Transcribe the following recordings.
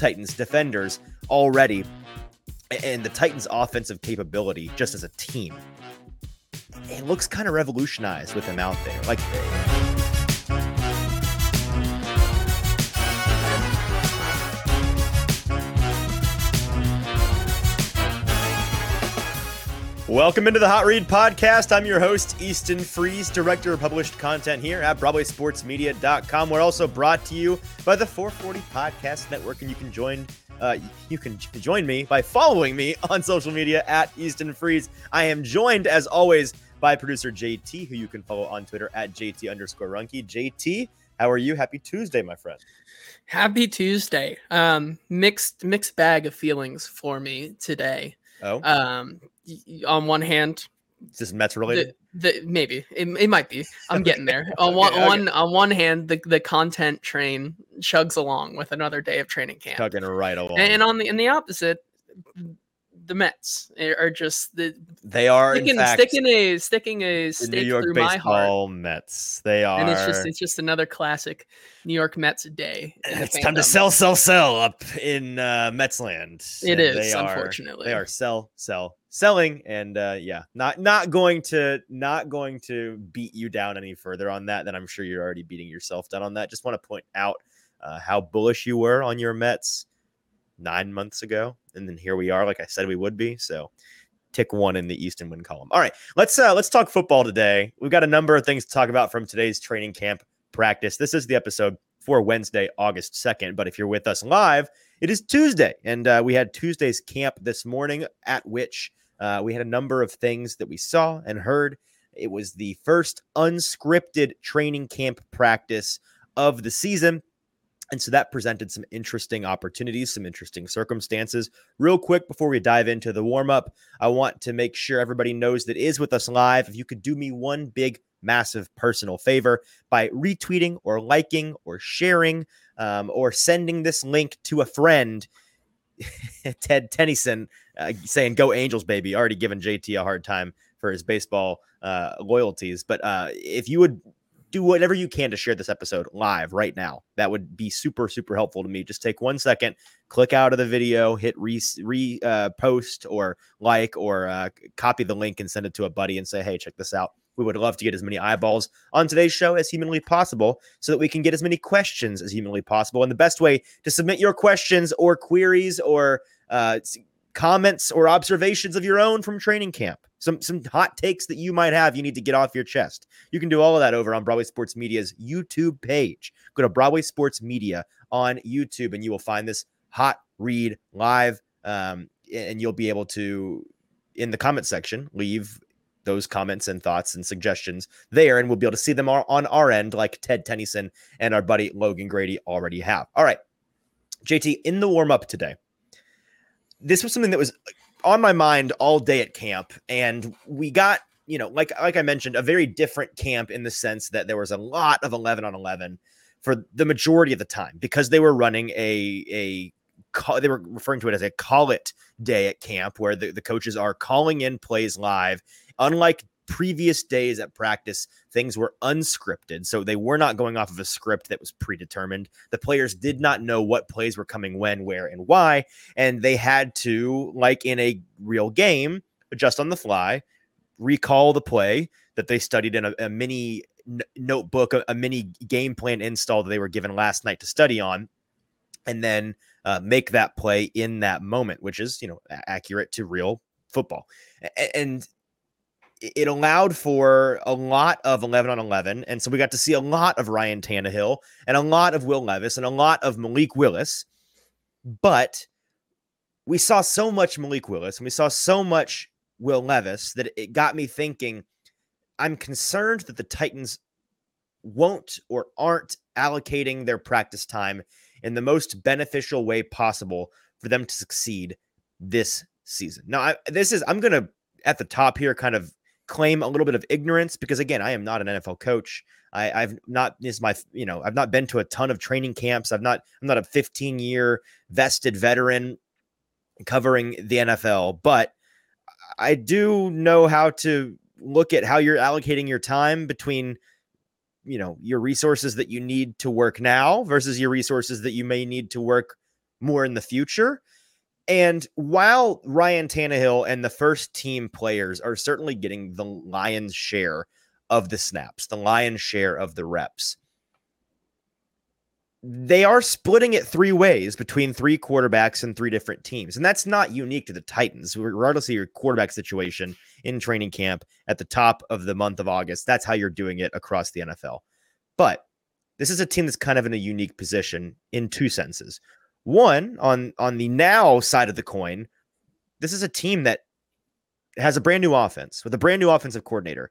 Titans defenders already. And the Titans' offensive capability, just as a team, it looks kind of revolutionized with him out there. Like, Welcome into the Hot Read Podcast. I'm your host, Easton Freeze, Director of Published Content here at BroadwaySportsMedia.com. We're also brought to you by the 440 Podcast Network, and you can join uh, you can join me by following me on social media at Easton Freeze. I am joined, as always, by producer JT, who you can follow on Twitter at JT underscore Runky. JT, how are you? Happy Tuesday, my friend. Happy Tuesday. Um, mixed mixed bag of feelings for me today. Oh, Um, on one hand, is this Mets related? the, the maybe it, it might be. I'm getting there. on one Okay, okay. on on one hand, the the content train chugs along with another day of training camp, Tugging right along. and on the in the opposite, the Mets are just the they are, in sticking fact, sticking a sticking a New York through my heart. baseball Mets. They are. And it's just it's just another classic New York Mets day. it's time to sell, sell, sell up in uh, Metsland. It And is they are- unfortunately. They are sell, sell, selling, and uh, yeah, not not going to not going to beat you down any further on that. Then I'm sure you're already beating yourself down on that. Just want to point out uh, how bullish you were on your Mets nine months ago, and then here we are, like I said we would be. So tick one in the Easton win column. All right, let's uh, let's talk football today. We've got a number of things to talk about from today's training camp practice. This is the episode for Wednesday, August 2nd. But if you're with us live, it is Tuesday. And uh, we had Tuesday's camp this morning, at which uh, we had a number of things that we saw and heard. It was the first unscripted training camp practice of the season. And so that presented some interesting opportunities, some interesting circumstances. Real quick before we dive into the warm up, I want to make sure everybody knows that is with us live. If you could do me one big, massive personal favor by retweeting or liking or sharing um, or sending this link to a friend, Ted Tennyson uh, saying, Go Angels, baby. Already given JT a hard time for his baseball uh, loyalties. But uh, if you would do whatever you can to share this episode live right now. That would be super, super helpful to me. Just take one second, click out of the video, hit re, re uh, post or like, or uh, copy the link and send it to a buddy and say, hey, check this out. We would love to get as many eyeballs on today's show as humanly possible so that we can get as many questions as humanly possible. And the best way to submit your questions or queries or uh, comments or observations of your own from training camp, some, some hot takes that you might have, you need to get off your chest. You can do all of that over on Broadway Sports Media's YouTube page. Go to Broadway Sports Media on YouTube and you will find this hot read live. Um, and you'll be able to, in the comment section, leave those comments and thoughts and suggestions there, and we'll be able to see them on our end, like Ted Tennyson and our buddy Logan Grady already have. All right, JT, in the warm up today, this was something that was uh, on my mind all day at camp, and we got you know, like like I mentioned, a very different camp in the sense that there was a lot of eleven on eleven for the majority of the time because they were running a a they were referring to it as a call it day at camp where the, the coaches are calling in plays live unlike previous days at practice things were unscripted so they were not going off of a script that was predetermined. The players did not know what plays were coming when where and why and they had to like in a real game adjust on the fly recall the play that they studied in a, a mini n- notebook a, a mini game plan install that they were given last night to study on and then uh, make that play in that moment, which is you know accurate to real football, and it- allowed for a lot of eleven on eleven, and so we got to see a lot of Ryan Tannehill and a lot of Will Levis and a lot of Malik Willis, but we saw so much Malik Willis and we saw so much Will Levis that it got me thinking. I'm concerned that the Titans won't or aren't allocating their practice time in the most beneficial way possible for them to succeed this season. Now, I, this is, I'm going to, at the top here, kind of claim a little bit of ignorance because, again, I am not an NFL coach. I, I've not, is my, you know, I've not been to a ton of training camps. I've not, I'm not a 15 year vested veteran covering the NFL, but I do know how to look at how you're allocating your time between you know your resources that you need to work now versus your resources that you may need to work more in the future. And while Ryan Tannehill and the first team players are certainly getting the lion's share of the snaps, the lion's share of the reps, they are splitting it three ways between three quarterbacks and three different teams. And that's not unique to the Titans, regardless of your quarterback situation in training camp at the top of the month of August. That's how you're doing it across the NFL. But this is a team that's kind of in a unique position in two senses. One, on on the now side of the coin, this is a team that has a brand new offense with a brand new offensive coordinator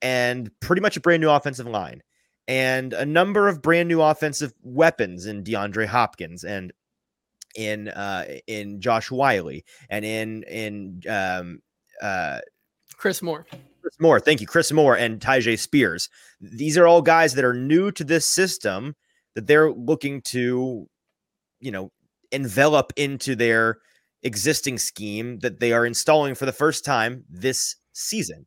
and pretty much a brand new offensive line and a number of brand new offensive weapons in DeAndre Hopkins and in uh in Josh Whyle and in in um uh Chris Moore. Chris Moore, thank you, Chris Moore and Tyjae Spears. These are all guys that are new to this system that they're looking to, you know, envelop into their existing scheme that they are installing for the first time this season.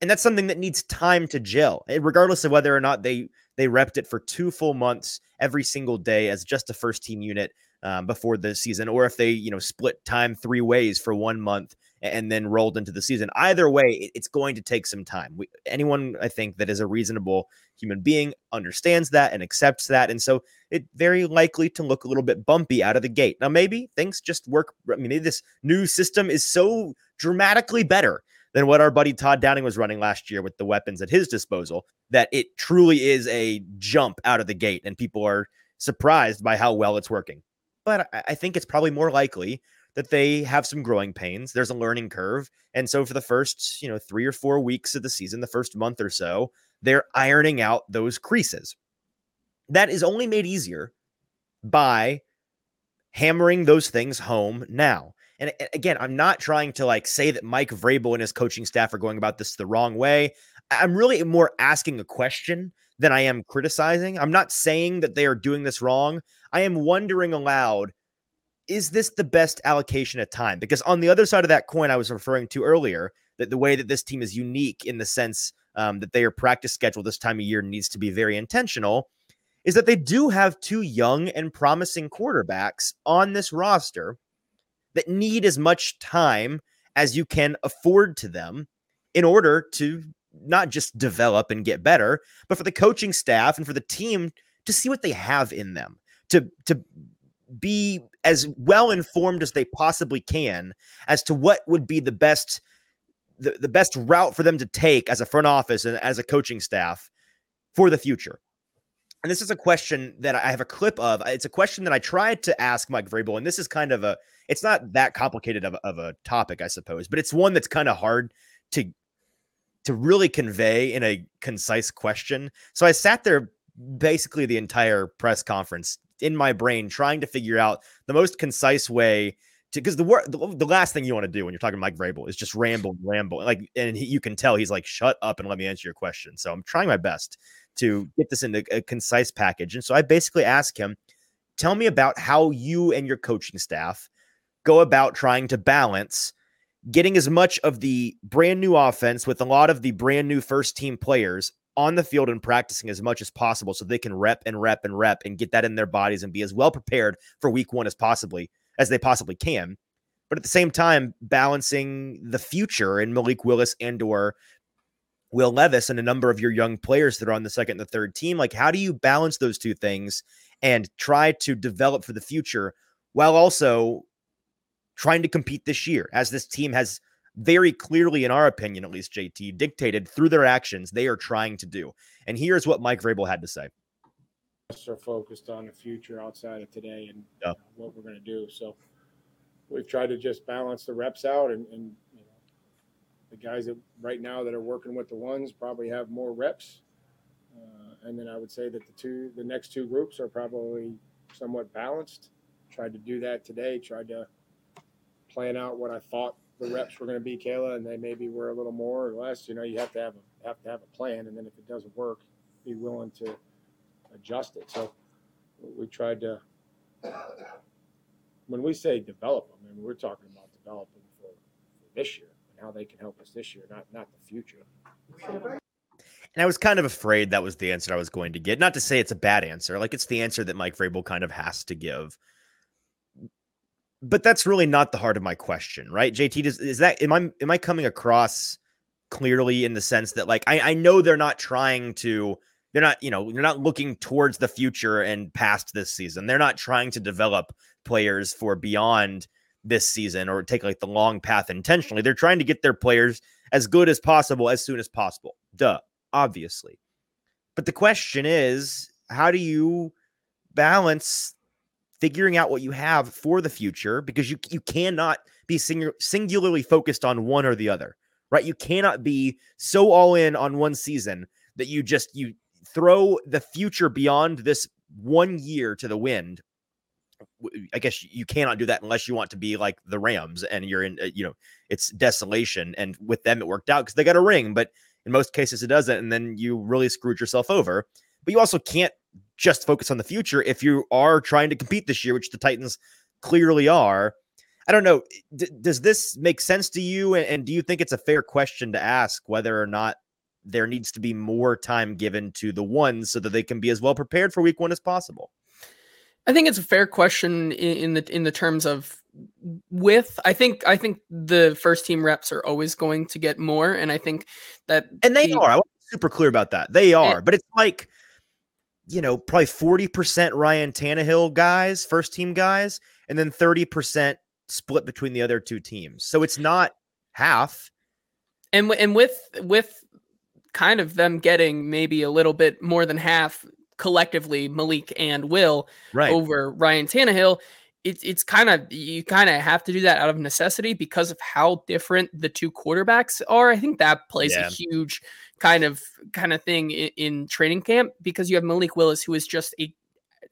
And that's something that needs time to gel eh, regardless of whether or not they they repped it for two full months every single day as just a first team unit um, before the season or if they you know split time three ways for one month and then rolled into the season. Either way it's going to take some time. We, anyone i think that is a reasonable human being understands that and accepts that and so it very likely to look a little bit bumpy out of the gate. Now maybe things just work i mean this new system is so dramatically better than what our buddy Todd Downing was running last year with the weapons at his disposal, that it truly is a jump out of the gate and people are surprised by how well it's working. But I think it's probably more likely that they have some growing pains. There's a learning curve. And so for the first, you know, 3 or 4 weeks of the season, the first month or so, they're ironing out those creases. That is only made easier by hammering those things home now. And again, I'm not trying to like say that Mike Vrabel and his coaching staff are going about this the wrong way. I'm really more asking a question than I am criticizing. I'm not saying that they are doing this wrong. I am wondering aloud is this the best allocation of time? Because on the other side of that coin, I was referring to earlier, that the way that this team is unique in the sense um, that their practice schedule this time of year needs to be very intentional, is that they do have two young and promising quarterbacks on this roster that need as much time as you can afford to them in order to not just develop and get better, but for the coaching staff and for the team to see what they have in them, to to be as well informed as they possibly can as to what would be the best the, the best route for them to take as a front office and as a coaching staff for the future. And this is a question that I have a clip of. It's a question that I tried to ask Mike Vrabel, and this is kind of a it's not that complicated of, of a topic, I suppose, but it's one that's kind of hard to to really convey in a concise question. So I sat there basically the entire press conference in my brain trying to figure out the most concise way to because the word the, the, last thing you want to do when you're talking to Mike Vrabel is just ramble ramble like and he, you can tell he's like shut up and let me answer your question. So I'm trying my best to get this into a concise package. And so I basically ask him, tell me about how you and your coaching staff go about trying to balance getting as much of the brand new offense with a lot of the brand new first team players on the field and practicing as much as possible so they can rep and rep and rep and get that in their bodies and be as well prepared for week one as possibly as they possibly can. But at the same time balancing the future in Malik Willis and or Will Levis and a number of your young players that are on the second and the third team like how do you balance those two things and try to develop for the future while also trying to compete this year, as this team has very clearly, in our opinion, at least, JT, dictated through their actions, they are trying to do. And here's what Mike Vrabel had to say. Are focused on the future outside of today and yeah. what we're going to do. So we've tried to just balance the reps out, and, and you know, the guys that right now that are working with the ones probably have more reps. Uh, and then I would say that the two, the next two groups are probably somewhat balanced. Tried to do that today. Tried to plan out what I thought the reps were going to be, Kayla, and they maybe were a little more or less. You know, you have to have a have to have a plan, and then if it doesn't work, be willing to adjust it. So we tried to. When we say develop them, I mean, we're talking about developing for, for this year and how they can help us this year, not not the future. And I was kind of afraid that was the answer I was going to get. Not to say it's a bad answer, like it's the answer that Mike Vrabel kind of has to give but that's really not the heart of my question, right? JT, does, is that am I am I coming across clearly in the sense that like I, I know they're not trying to they're not you know they're not looking towards the future and past this season. They're not trying to develop players for beyond this season or take like the long path intentionally. They're trying to get their players as good as possible as soon as possible. Duh, obviously. But the question is, how do you balance figuring out what you have for the future because you you cannot be sing- singularly focused on one or the other, right? You cannot be so all in on one season that you just you throw the future beyond this one year to the wind. I guess you cannot do that unless you want to be like the Rams and you're in, uh, you know, it's desolation. And with them, it worked out because they got a ring, but in most cases, it doesn't. And then you really screwed yourself over. But you also can't just focus on the future if you are trying to compete this year, which the Titans clearly are. I don't know. D- does this make sense to you? And, and do you think it's a fair question to ask whether or not there needs to be more time given to the ones so that they can be as well prepared for week one as possible? I think it's a fair question in, in the in the terms of with I think I think the first team reps are always going to get more, and I think that and they the, are. I was super clear about that. They are, and, but it's like you know, probably 40% Ryan Tannehill guys, first team guys, and then 30% split between the other two teams. So it's not half. And and with with kind of them getting maybe a little bit more than half collectively, Malik and Will right. over Ryan Tannehill, it's it's kind of you kind of have to do that out of necessity because of how different the two quarterbacks are. I think that plays yeah. a huge kind of kind of thing in, in training camp because you have Malik Willis, who is just a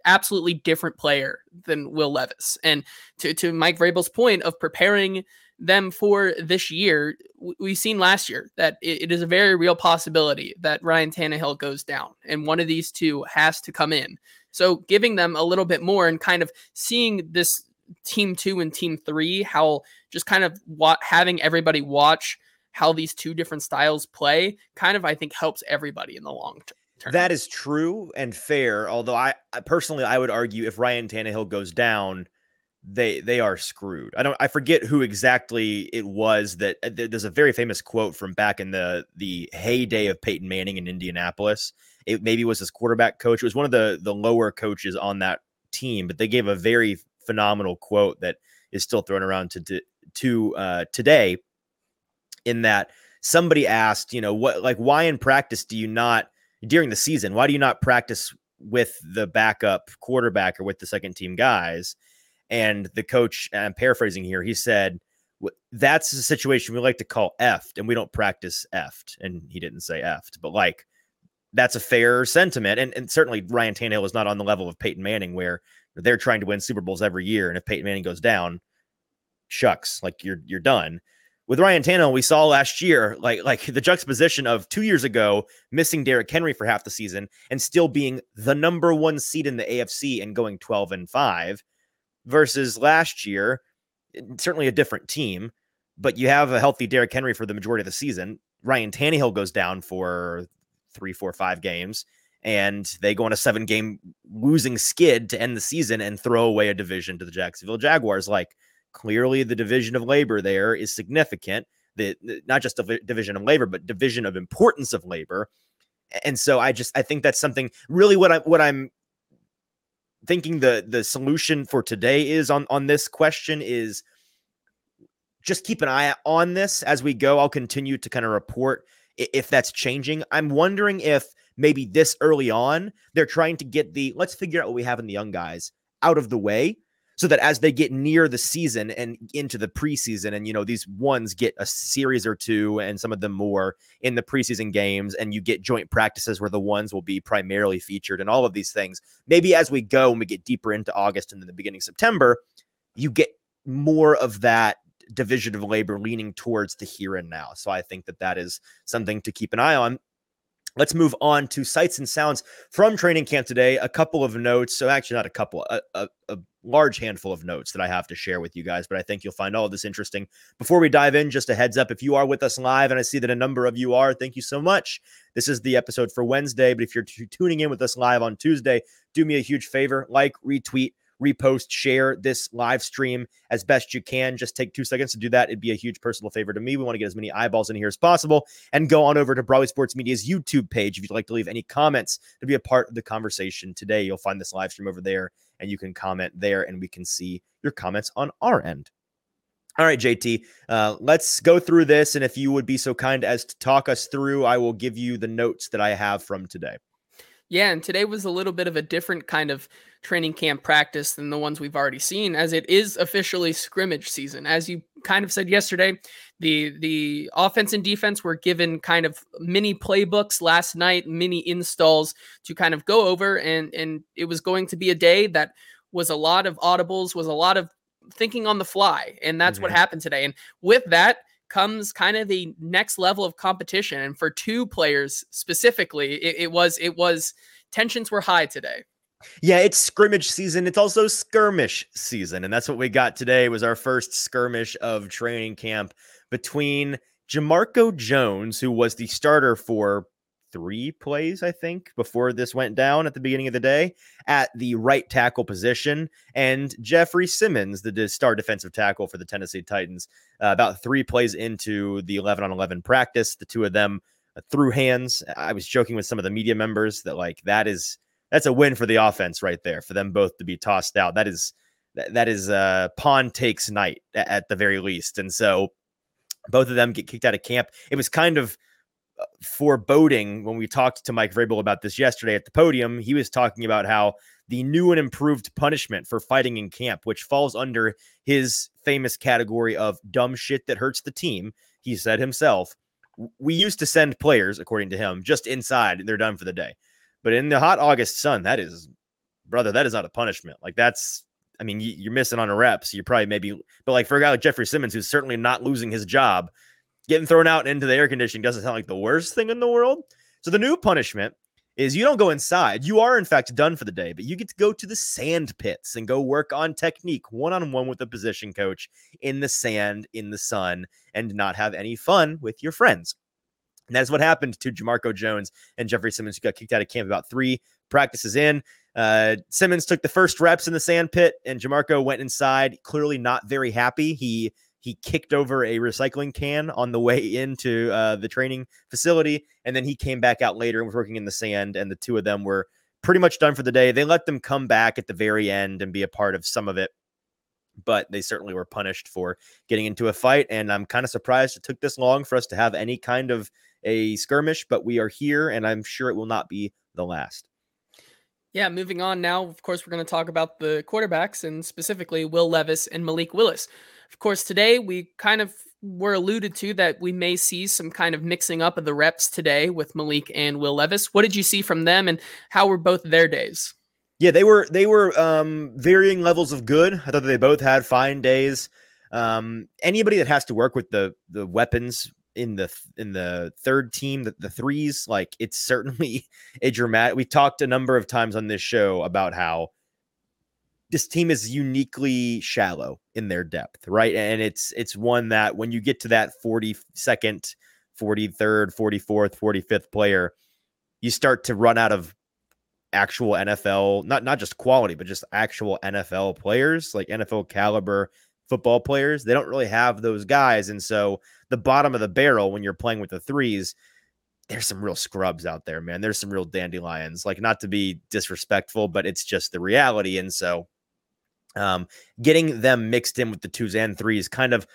absolutely different player than Will Levis. And to, to Mike Vrabel's point of preparing them for this year, we've seen last year that it, it is a very real possibility that Ryan Tannehill goes down and one of these two has to come in. So giving them a little bit more and kind of seeing this team two and team three, how just kind of wa- having everybody watch how these two different styles play kind of I think helps everybody in the long term. That is true and fair. Although I, I, personally I would argue if Ryan Tannehill goes down, they they are screwed. I don't I forget who exactly it was that uh, there's a very famous quote from back in the the heyday of Peyton Manning in Indianapolis. It maybe was his quarterback coach. It was one of the the lower coaches on that team, but they gave a very phenomenal quote that is still thrown around to to uh, today in that somebody asked, you know, what like why in practice do you not during the season, why do you not practice with the backup quarterback or with the second team guys? And the coach, I'm paraphrasing here, he said, that's a situation we like to call effed, and we don't practice effed. And he didn't say effed, but like that's a fair sentiment. And, and certainly Ryan Tannehill is not on the level of Peyton Manning, where they're trying to win Super Bowls every year. And if Peyton Manning goes down, shucks, like you're you're done with Ryan Tannehill, we saw last year, like like the juxtaposition of two years ago missing Derrick Henry for half the season and still being the number one seed in the AFC and going 12 and 5 versus last year, certainly a different team, but you have a healthy Derrick Henry for the majority of the season. Ryan Tannehill goes down for three, four, five games, and they go on a seven game losing skid to end the season and throw away a division to the Jacksonville Jaguars. Like, Clearly, the division of labor there is significant. The, not just a division of labor, but division of importance of labor. And so I just I think that's something really what I what I'm thinking the the solution for today is on on this question is just keep an eye on this as we go. I'll continue to kind of report if that's changing. I'm wondering if maybe this early on they're trying to get the let's figure out what we have in the young guys out of the way so that as they get near the season and into the preseason and you know these ones get a series or two and some of them more in the preseason games and you get joint practices where the ones will be primarily featured and all of these things maybe as we go and we get deeper into august and then the beginning of september you get more of that division of labor leaning towards the here and now. So i think that that is something to keep an eye on Let's move on to sights and sounds from training camp today. A couple of notes. So, actually, not a couple, a, a, a, large handful of notes that I have to share with you guys, but I think you'll find all of this interesting. Before we dive in, just a heads up if you are with us live, and I see that a number of you are, thank you so much. This is the episode for Wednesday, but if you're t- tuning in with us live on Tuesday, do me a huge favor like, retweet, repost, share this live stream as best you can. Just take two seconds to do that. It'd be a huge personal favor to me. We want to get as many eyeballs in here as possible. And go on over to Broadway Sports Media's YouTube page if you'd like to leave any comments to be a part of the conversation today. You'll find this live stream over there and you can comment there and we can see your comments on our end. All right, JT, uh, let's go through this. And if you would be so kind as to talk us through, I will give you the notes that I have from today. Yeah, and today was a little bit of a different kind of training camp practice than the ones we've already seen, as it is officially scrimmage season. As you kind of said yesterday, the the offense and defense were given kind of mini playbooks last night, mini installs to kind of go over, and and it was going to be a day that was a lot of audibles, was a lot of thinking on the fly. And that's mm-hmm. what happened today. And with that comes kind of the next level of competition. And for two players specifically, it, it was it was tensions were high today. Yeah, it's scrimmage season. It's also skirmish season. And that's what we got today was our first skirmish of training camp between Jamarco Jones, who was the starter for three plays, I think, before this went down at the beginning of the day at the right tackle position. And Jeffrey Simmons, the star defensive tackle for the Tennessee Titans, uh, about three plays into the 11 on 11 practice, the two of them uh, threw hands. I was joking with some of the media members that, like, that is. That's a win for the offense right there for them both to be tossed out. That is that is uh pawn takes knight at the very least. And so both of them get kicked out of camp. It was kind of foreboding when we talked to Mike Vrabel about this yesterday at the podium. He was talking about how the new and improved punishment for fighting in camp, which falls under his famous category of dumb shit that hurts the team, he said himself. We used to send players, according to him, just inside and they're done for the day. But in the hot August sun, that is, brother, that is not a punishment. Like that's, I mean, you're missing on a reps. You're probably maybe, but like for a guy like Jeffrey Simmons, who's certainly not losing his job, getting thrown out into the air conditioning doesn't sound like the worst thing in the world. So the new punishment is you don't go inside. You are in fact done for the day, but you get to go to the sand pits and go work on technique one on one with a position coach in the sand, in the sun, and not have any fun with your friends. And that's what happened to Jamarco Jones and Jeffrey Simmons, who got kicked out of camp about three practices in. Uh, Simmons took the first reps in the sand pit, and Jamarco went inside, clearly not very happy. He he kicked over a recycling can on the way into uh, the training facility, and then he came back out later and was working in the sand. And the two of them were pretty much done for the day. They let them come back at the very end and be a part of some of it, but they certainly were punished for getting into a fight. And I'm kind of surprised it took this long for us to have any kind of a skirmish, but we are here, and I'm sure it will not be the last. Yeah, moving on now, of course, we're going to talk about the quarterbacks and specifically Will Levis and Malik Willis. Of course, today we kind of were alluded to that we may see some kind of mixing up of the reps today with Malik and Will Levis. What did you see from them and how were both their days? Yeah, they were they were um, varying levels of good. I thought they both had fine days. Um, anybody that has to work with the the weapons in the in the third team, the, the threes, like it's certainly a dramatic. We talked a number of times on this show about how this team is uniquely shallow in their depth, right? And it's it's one that when you get to that 42nd, 43rd, 44th, 45th player, you start to run out of actual NFL, not not just quality, but just actual NFL players, like NFL caliber football players. They don't really have those guys. And so the bottom of the barrel when you're playing with the threes, there's some real scrubs out there, man. There's some real dandelions. Like not to be disrespectful, but it's just the reality. And so um, getting them mixed in with the twos and threes kind of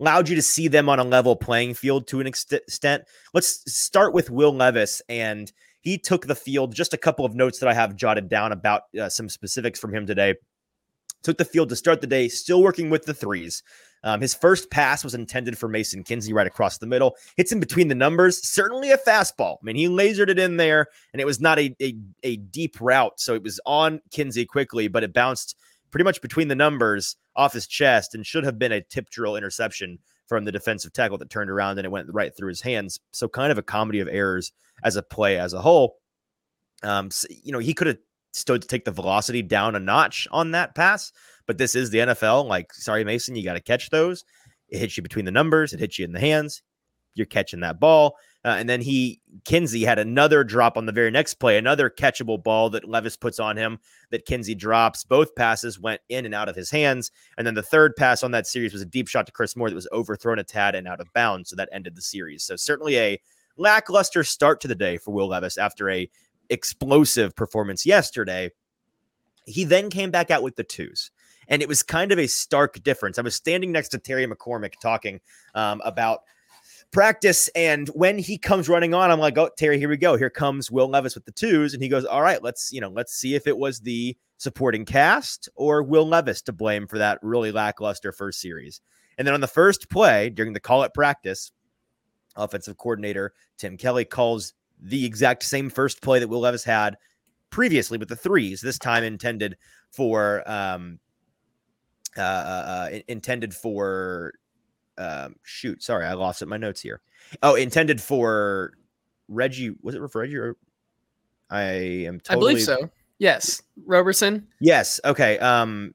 allowed you to see them on a level playing field to an extent. Let's start with Will Levis, and he took the field. Just a couple of notes that I have jotted down about uh, some specifics from him today. Took the field to start the day, still working with the threes. Um, his first pass was intended for Mason Kinsey right across the middle. Hits in between the numbers. Certainly a fastball. I mean, he lasered it in there, and it was not a, a, a deep route. So it was on Kinsey quickly, but it bounced pretty much between the numbers off his chest and should have been a tip drill interception from the defensive tackle that turned around and it went right through his hands. So kind of a comedy of errors as a play as a whole. Um, so, you know, he could have to take the velocity down a notch on that pass, but this is the NFL. Like, sorry, Mason, you got to catch those. It hits you between the numbers. It hits you in the hands. You're catching that ball. Uh, and then he, Kinsey, had another drop on the very next play, another catchable ball that Levis puts on him that Kinsey drops. Both passes went in and out of his hands. And then the third pass on that series was a deep shot to Chris Moore that was overthrown a tad and out of bounds. So that ended the series. So certainly a lackluster start to the day for Will Levis after a explosive performance yesterday. He then came back out with the twos. And it was kind of a stark difference. I was standing next to Terry McCormick talking um, about practice. And when he comes running on, I'm like, oh, Terry, here we go. Here comes Will Levis with the twos. And he goes, all right, let's, you know, let's see if it was the supporting cast or Will Levis to blame for that really lackluster first series. And then on the first play during the call at practice, offensive coordinator Tim Kelly calls the exact same first play that Will Levis had previously with the threes, this time intended for um, uh, uh, uh intended for um, shoot, sorry, I lost it. My notes here. Oh, intended for Reggie. Was it for Reggie? Or I am. Totally... I believe so. Yes, Roberson. Yes. Okay. Um.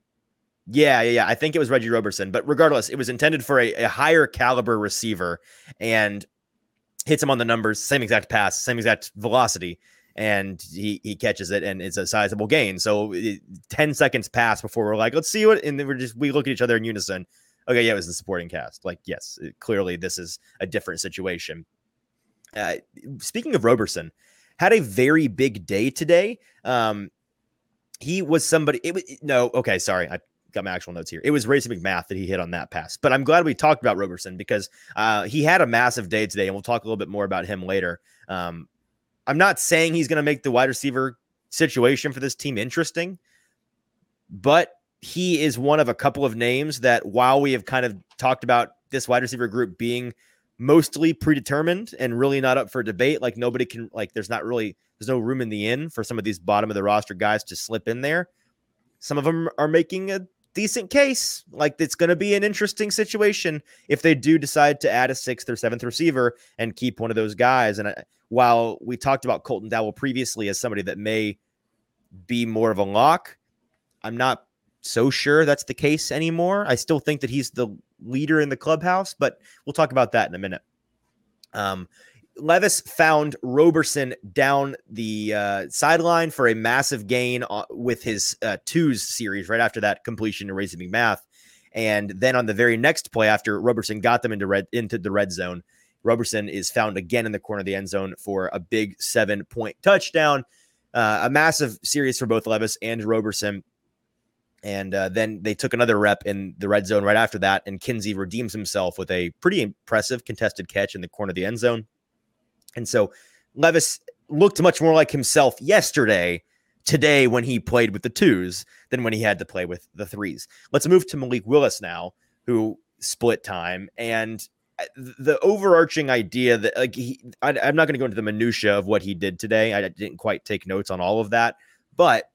Yeah, yeah, yeah. I think it was Reggie Roberson, but regardless, it was intended for a, a higher caliber receiver and hits him on the numbers, same exact pass, same exact velocity, and he he catches it, and it's a sizable gain. So it, ten seconds pass before we're like, let's see what, and then we're just we look at each other in unison okay, yeah, it was the supporting cast. Like, yes, it, clearly this is a different situation. Uh, speaking of Roberson, had a very big day today. Um, he was somebody. It was no, okay, sorry, I got my actual notes here. It was Racey McMath that he hit on that pass. But I'm glad we talked about Roberson because uh, he had a massive day today, and we'll talk a little bit more about him later. Um, I'm not saying he's going to make the wide receiver situation for this team interesting, but he is one of a couple of names that while we have kind of talked about this wide receiver group being mostly predetermined and really not up for debate, like nobody can like there's not really there's no room in the inn for some of these bottom of the roster guys to slip in there. Some of them are making a decent case. Like it's going to be an interesting situation if they do decide to add a sixth or seventh receiver and keep one of those guys. And I, while we talked about Colton Dowell previously as somebody that may be more of a lock, I'm not so sure that's the case anymore. I still think that he's the leader in the clubhouse, but we'll talk about that in a minute. Um, Levis found Roberson down the uh, sideline for a massive gain uh, with his uh, twos series right after that completion to Racey McMath. And then on the very next play, after Roberson got them into red into the red zone, Roberson is found again in the corner of the end zone for a big seven point touchdown. Uh, a massive series for both Levis and Roberson. And uh, then they took another rep in the red zone right after that. And Kinsey redeems himself with a pretty impressive contested catch in the corner of the end zone. And so Levis looked much more like himself yesterday, today, when he played with the twos than when he had to play with the threes. Let's move to Malik Willis now, who split time. And uh, the overarching idea that, like, he, I, I'm not going to go into the minutia of what he did today. I didn't quite take notes on all of that. But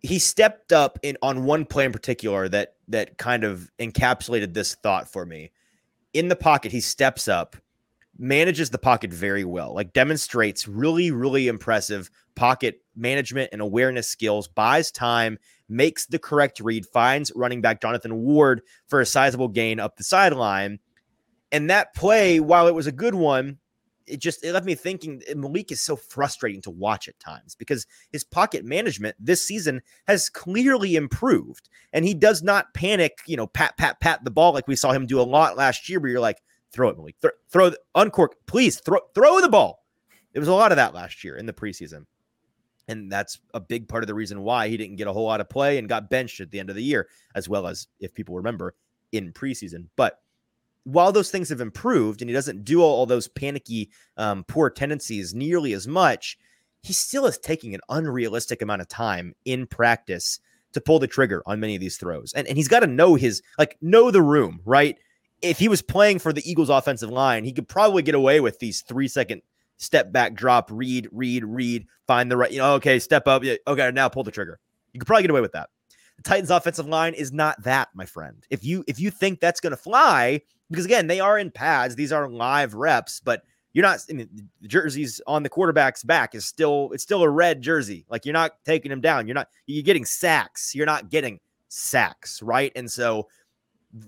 he stepped up in on one play in particular that that kind of encapsulated this thought for me. In the pocket, he steps up, manages the pocket very well, like demonstrates really, really impressive pocket management and awareness skills, buys time, makes the correct read, finds running back Jonathan Ward for a sizable gain up the sideline. And that play, while it was a good one, it just it left me thinking eh, Malik is so frustrating to watch at times because his pocket management this season has clearly improved and he does not panic, you know, pat pat pat the ball like we saw him do a lot last year where you're like throw it Malik, Th- throw uncork, please throw throw the ball. There was a lot of that last year in the preseason. And that's a big part of the reason why he didn't get a whole lot of play and got benched at the end of the year, as well as if people remember in preseason. But while those things have improved and he doesn't do all, all those panicky, um, poor tendencies nearly as much, he still is taking an unrealistic amount of time in practice to pull the trigger on many of these throws. And, and he's got to know his, like, know the room, right? If he was playing for the Eagles offensive line, he could probably get away with these three second step back, drop, read, read, read, find the right, you know, okay, step up. Yeah, Okay, now pull the trigger. You could probably get away with that. The Titans offensive line is not that, my friend. If you if you think that's to fly, because again, they are in pads, these are live reps, but you're not I mean, the jerseys on the quarterback's back is still it's still a red jersey. Like you're not taking him down. You're not you're getting sacks. You're not getting sacks, right? And so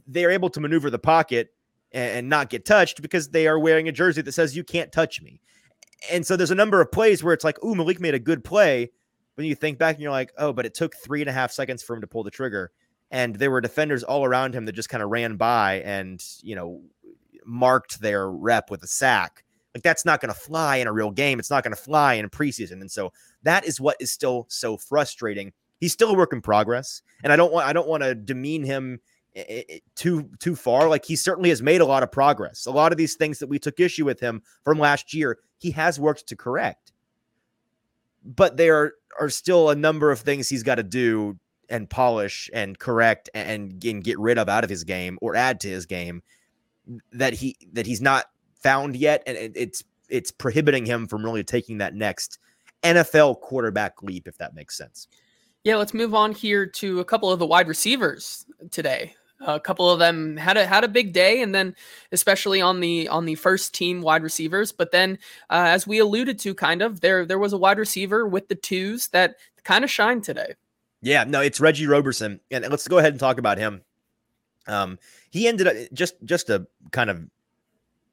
they're able to maneuver the pocket and not get touched because they are wearing a jersey that says you can't touch me. And so there's a number of plays where it's like, ooh, Malik made a good play. When you think back and you're like, oh, but it took three and a half seconds for him to pull the trigger. And there were defenders all around him that just kind of ran by and, you know, marked their rep with a sack. Like that's not going to fly in a real game. It's not going to fly in preseason. And so that is what is still so frustrating. He's still a work in progress. And I don't want I don't want to demean him too too far. Like he certainly has made a lot of progress. A lot of these things that we took issue with him from last year, he has worked to correct. But there are still a number of things he's got to do and polish and correct and, and get rid of out of his game or add to his game that he that he's not found yet, and it's it's prohibiting him from really taking that next NFL quarterback leap, if that makes sense. Yeah, let's move on here to a couple of the wide receivers today. A couple of them had a had a big day, and then especially on the on the first team wide receivers. But then, uh, as we alluded to, kind of there there was a wide receiver with the twos that kind of shined today. Yeah, no, it's Reggie Roberson, and let's go ahead and talk about him. Um, he ended up just just a kind of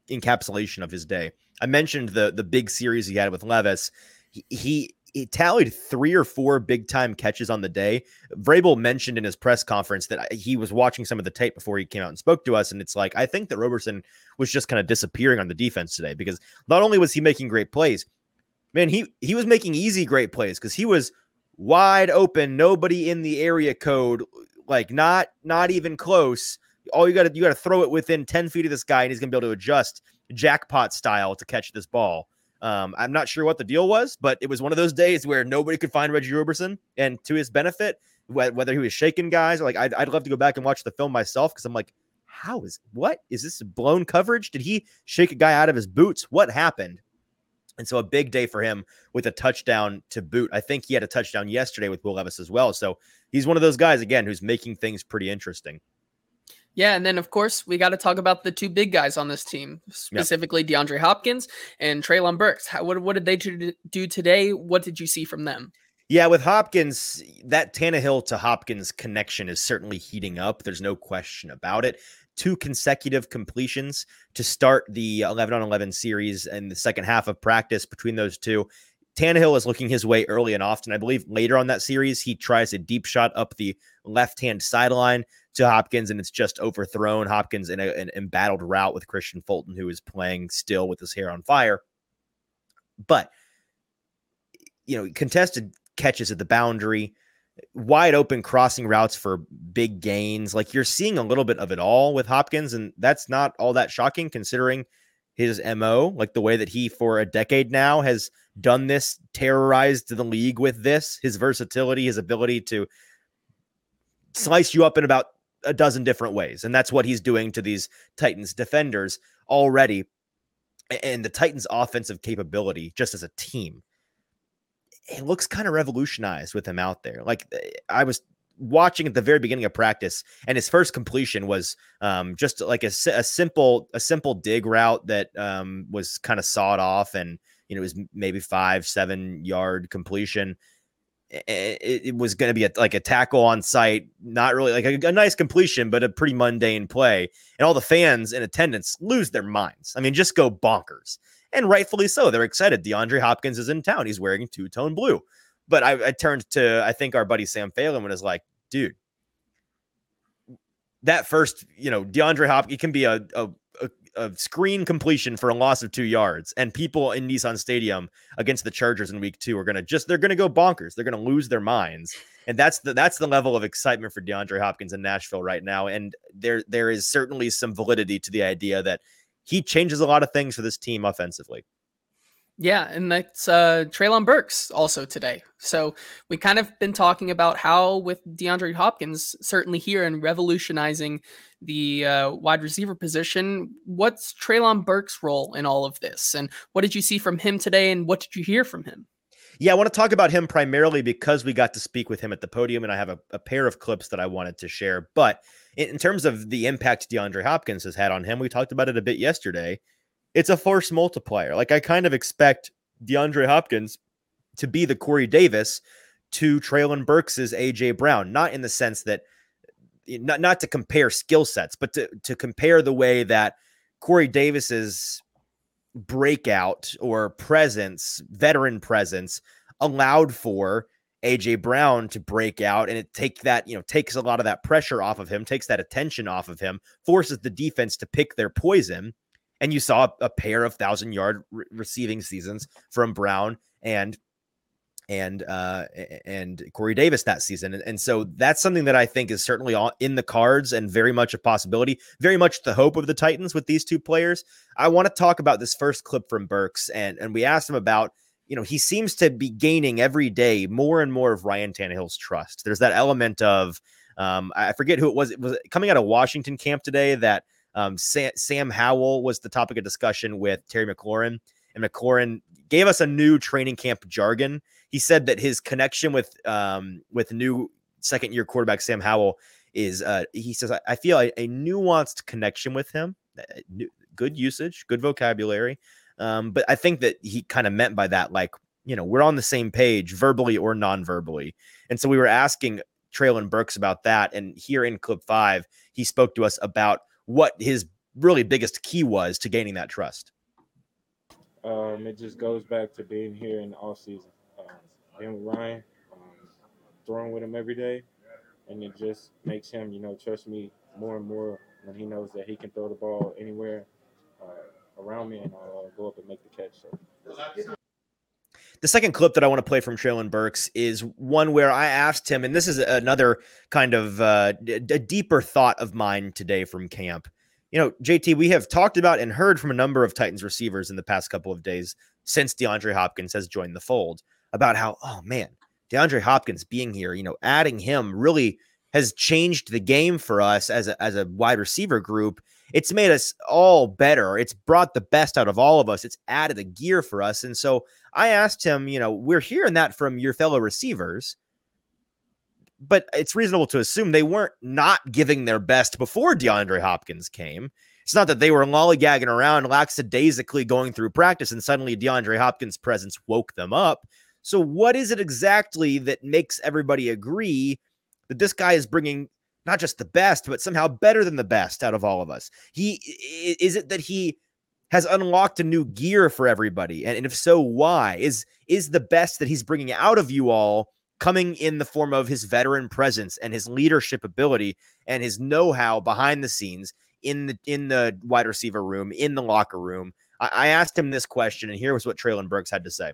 encapsulation of his day. I mentioned the the big series he had with Levis. He, he he tallied three or four big time catches on the day. Vrabel mentioned in his press conference that uh, he was watching some of the tape before he came out and spoke to us. And it's like, I think that Roberson was just kind of disappearing on the defense today because not only was he making great plays, man, he, he was making easy great plays because he was wide open, nobody in the area code, like not, not even close. All you got to, you got to throw it within 10 feet of this guy and he's to be able to adjust jackpot style to catch this ball. Um, I'm not sure what the deal was, but it was one of those days where nobody could find Reggie Roberson, and to his benefit, whether he was shaking guys, like I'd, I'd love to go back and watch the film myself because I'm like, how is what is this blown coverage? Did he shake a guy out of his boots? What happened? And so a big day for him with a touchdown to boot. I think he had a touchdown yesterday with Will Levis as well. So he's one of those guys again who's making things pretty interesting. Yeah, and then of course we got to talk about the two big guys on this team, specifically yep. DeAndre Hopkins and Treylon Burks. How, what what did they do today? What did you see from them? Yeah, with Hopkins, that Tannehill to Hopkins connection is certainly heating up. There's no question about it. Two consecutive completions to start the 11 on 11 series and the second half of practice between those two. Tannehill is looking his way early and often. I believe later on that series, he tries a deep shot up the left hand sideline to Hopkins, and it's just overthrown. Hopkins in a, an embattled route with Christian Fulton, who is playing still with his hair on fire. But, you know, contested catches at the boundary, wide open crossing routes for big gains. Like you're seeing a little bit of it all with Hopkins, and that's not all that shocking considering his MO, like the way that he for a decade now has done this, terrorized the league with this, his versatility, his ability to slice you up in about a dozen different ways. And that's what he's doing to these Titans defenders already. And the Titans' offensive capability, just as a team, it looks kind of revolutionized with him out there. Like eh, I was watching at the very beginning of practice, and his first completion was um, just like a, a, simple a simple dig route that um, was kind of sawed off, and you know it was maybe five seven yard completion it, it was going to be a, like a tackle on sight, not really like a, a, nice completion, but a pretty mundane play. And all the fans in attendance lose their minds. I mean, just go bonkers. And rightfully so. They're excited. DeAndre Hopkins is in town. He's wearing two tone blue. But I, I turned to, I think, our buddy Sam Phelan and was like, dude, that first, you know, DeAndre Hopkins can be a, a a screen completion for a loss of two yards, and people in Nissan Stadium against the Chargers in Week Two are gonna just they're gonna go bonkers. They're gonna lose their minds, and that's the that's the level of excitement for DeAndre Hopkins in Nashville right now. And there there is certainly some validity to the idea that he changes a lot of things for this team offensively. Yeah, and that's uh Treylon Burks also today. So we kind of been talking about how with DeAndre Hopkins certainly here and revolutionizing the uh, wide receiver position. What's Treylon Burks' role in all of this, and what did you see from him today, and what did you hear from him? Yeah, I want to talk about him primarily because we got to speak with him at the podium, and I have a, a pair of clips that I wanted to share. But in, in terms of the impact DeAndre Hopkins has had on him, we talked about it a bit yesterday it's a force multiplier. Like I kind of expect DeAndre Hopkins to be the Corey Davis to Treylon Burks's AJ Brown, not in the sense that eh, not not to compare skill sets, but to to compare the way that Corey Davis's breakout or presence, veteran presence, allowed for AJ Brown to break out and it take that, you know, takes a lot of that pressure off of him, takes that attention off of him, forces the defense to pick their poison. And you saw a, pair of thousand yard re- receiving seasons from Brown and and uh and Corey Davis that season. And, and so that's something that I think is certainly in the cards and very much a possibility, very much the hope of the Titans with these two players. I want to talk about this first clip from Burks and and we asked him about you know, he seems to be gaining every day more and more of Ryan Tannehill's trust. There's that element of, um, I forget who it was. It was coming out of Washington camp today that um, Sam, Sam Howell was the topic of discussion with Terry McLaurin, and McLaurin gave us a new training camp jargon. He said that his connection with um, with new second year quarterback Sam Howell is uh, he says I, I feel a, a, nuanced connection with him. Good usage, good vocabulary. Um, but I think that he kind of meant by that, like, you know, we're on the same page verbally or non verbally. And so we were asking Treylon Burks about that. And here in clip five, he spoke to us about what his really biggest key was to gaining that trust. Um, it just goes back to being here in the off season, um, being with Ryan, um, throwing with him every day, and it just makes him, you know, trust me more and more when he knows that he can throw the ball anywhere. Uh, around me, and I'll uh, go up and make the catch. So. The second clip that I want to play from Treylon Burks is one where I asked him, and this is another kind of uh, a deeper thought of mine today from camp. You know, JT, we have talked about and heard from a number of Titans receivers in the past couple of days since DeAndre Hopkins has joined the fold about how, oh man, DeAndre Hopkins being here, you know, adding him really has changed the game for us as a, as a wide receiver group it's made us all better. It's brought the best out of all of us. It's added a gear for us. And so I asked him, you know, we're hearing that from your fellow receivers, but it's reasonable to assume they weren't not giving their best before DeAndre Hopkins came. It's not that they were lollygagging around lackadaisically going through practice and suddenly DeAndre Hopkins' presence woke them up. So, what is it exactly that makes everybody agree that this guy is bringing not just the best, but somehow better than the best out of all of us? He is it that he has unlocked a new gear for everybody, and, if so, why? Is is the best that he's bringing out of you all coming in the form of his veteran presence and his leadership ability and his know-how behind the scenes in the in the wide receiver room, in the locker room? I, I asked him this question, and here was what Treylon Burks had to say.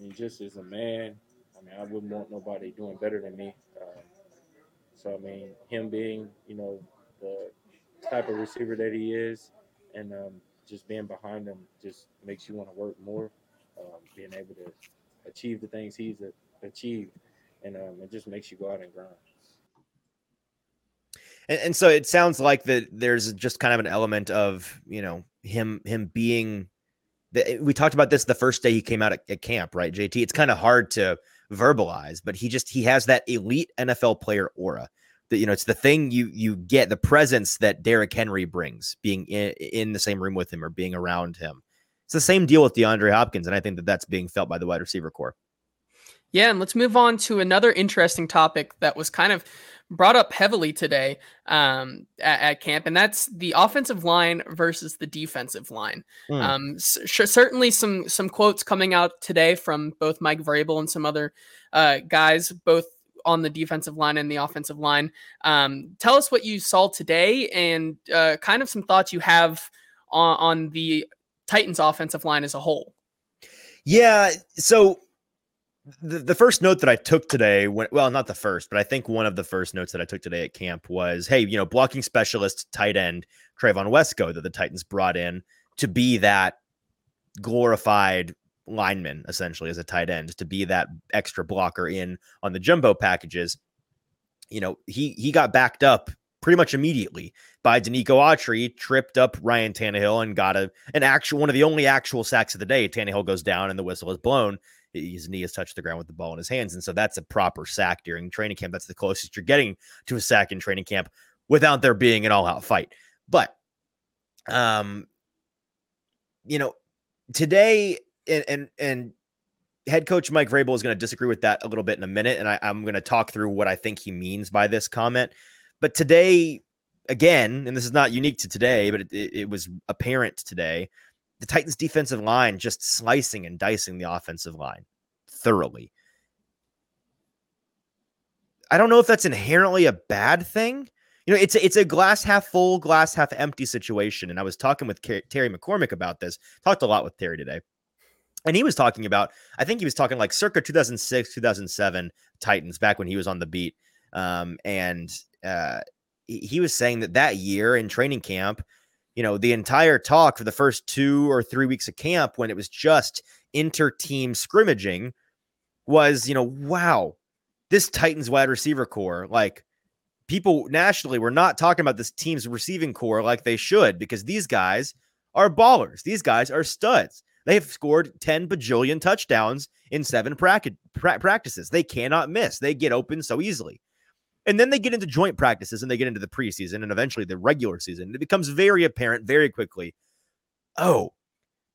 He just as a man, I mean, I wouldn't want nobody doing better than me. Uh, so I mean, him being you know the type of receiver that he is, and um, just being behind him just makes you want to work more. Um, being able to achieve the things he's achieved, and um, it just makes you go out and grind. And, and so it sounds like that there's just kind of an element of you know him him being. We talked about this the first day he came out at, at camp, right, JT? It's kind of hard to verbalize, but he just he has that elite NFL player aura. That you know, it's the thing you you get the presence that Derrick Henry brings, being in, in the same room with him or being around him. It's the same deal with DeAndre Hopkins, and I think that that's being felt by the wide receiver corps. Yeah, and let's move on to another interesting topic that was kind of brought up heavily today um, at, at, camp, and that's the offensive line versus the defensive line. Mm. Um, certainly, some some quotes coming out today from both Mike Vrabel and some other uh, guys, both on the defensive line and the offensive line. Um, tell us what you saw today, and uh, kind of some thoughts you have on, on the Titans' offensive line as a whole. Yeah, so the, the first note that I took today, when, well, not the first, but I think one of the first notes that I took today at camp was, hey, you know, blocking specialist tight end Trevon Wesco that the Titans brought in to be that glorified lineman, essentially as a tight end, to be that extra blocker in on the jumbo packages. You know, he he got backed up pretty much immediately by Denico Autry, tripped up Ryan Tannehill and got a an actual one of the only actual sacks of the day. Tannehill goes down and the whistle is blown his knee has touched the ground with the ball in his hands. And so that's a proper sack during training camp. That's the closest you're getting to a sack in training camp without there being an all out fight. But, um, you know, today, and, and, and head coach Mike Vrabel is going to disagree with that a little bit in a minute. And I, I'm going to talk through what I think he means by this comment. But today, again, and this is not unique to today, but it, it, it was apparent today. The Titans' defensive line just slicing and dicing the offensive line thoroughly. I don't know if that's inherently a bad thing. You know, it's a, it's a glass half full, glass half empty situation. And I was talking with Terry McCormick about this. Talked a lot with Terry today. And he was talking about, I think he was talking like circa 2006, 2007 Titans back when he was on the beat. Um, and uh, he was saying that that year in training camp, you know, the entire talk for the first two or three weeks of camp when it was just inter team scrimmaging was, you know, wow, this Titans wide receiver corps, like people nationally were not talking about this team's receiving corps like they should because these guys are ballers. These guys are studs. They have scored 10 bajillion touchdowns in seven practices. They cannot miss. They get open so easily. And then they get into joint practices and they get into the preseason and eventually the regular season. It becomes very apparent very quickly. Oh,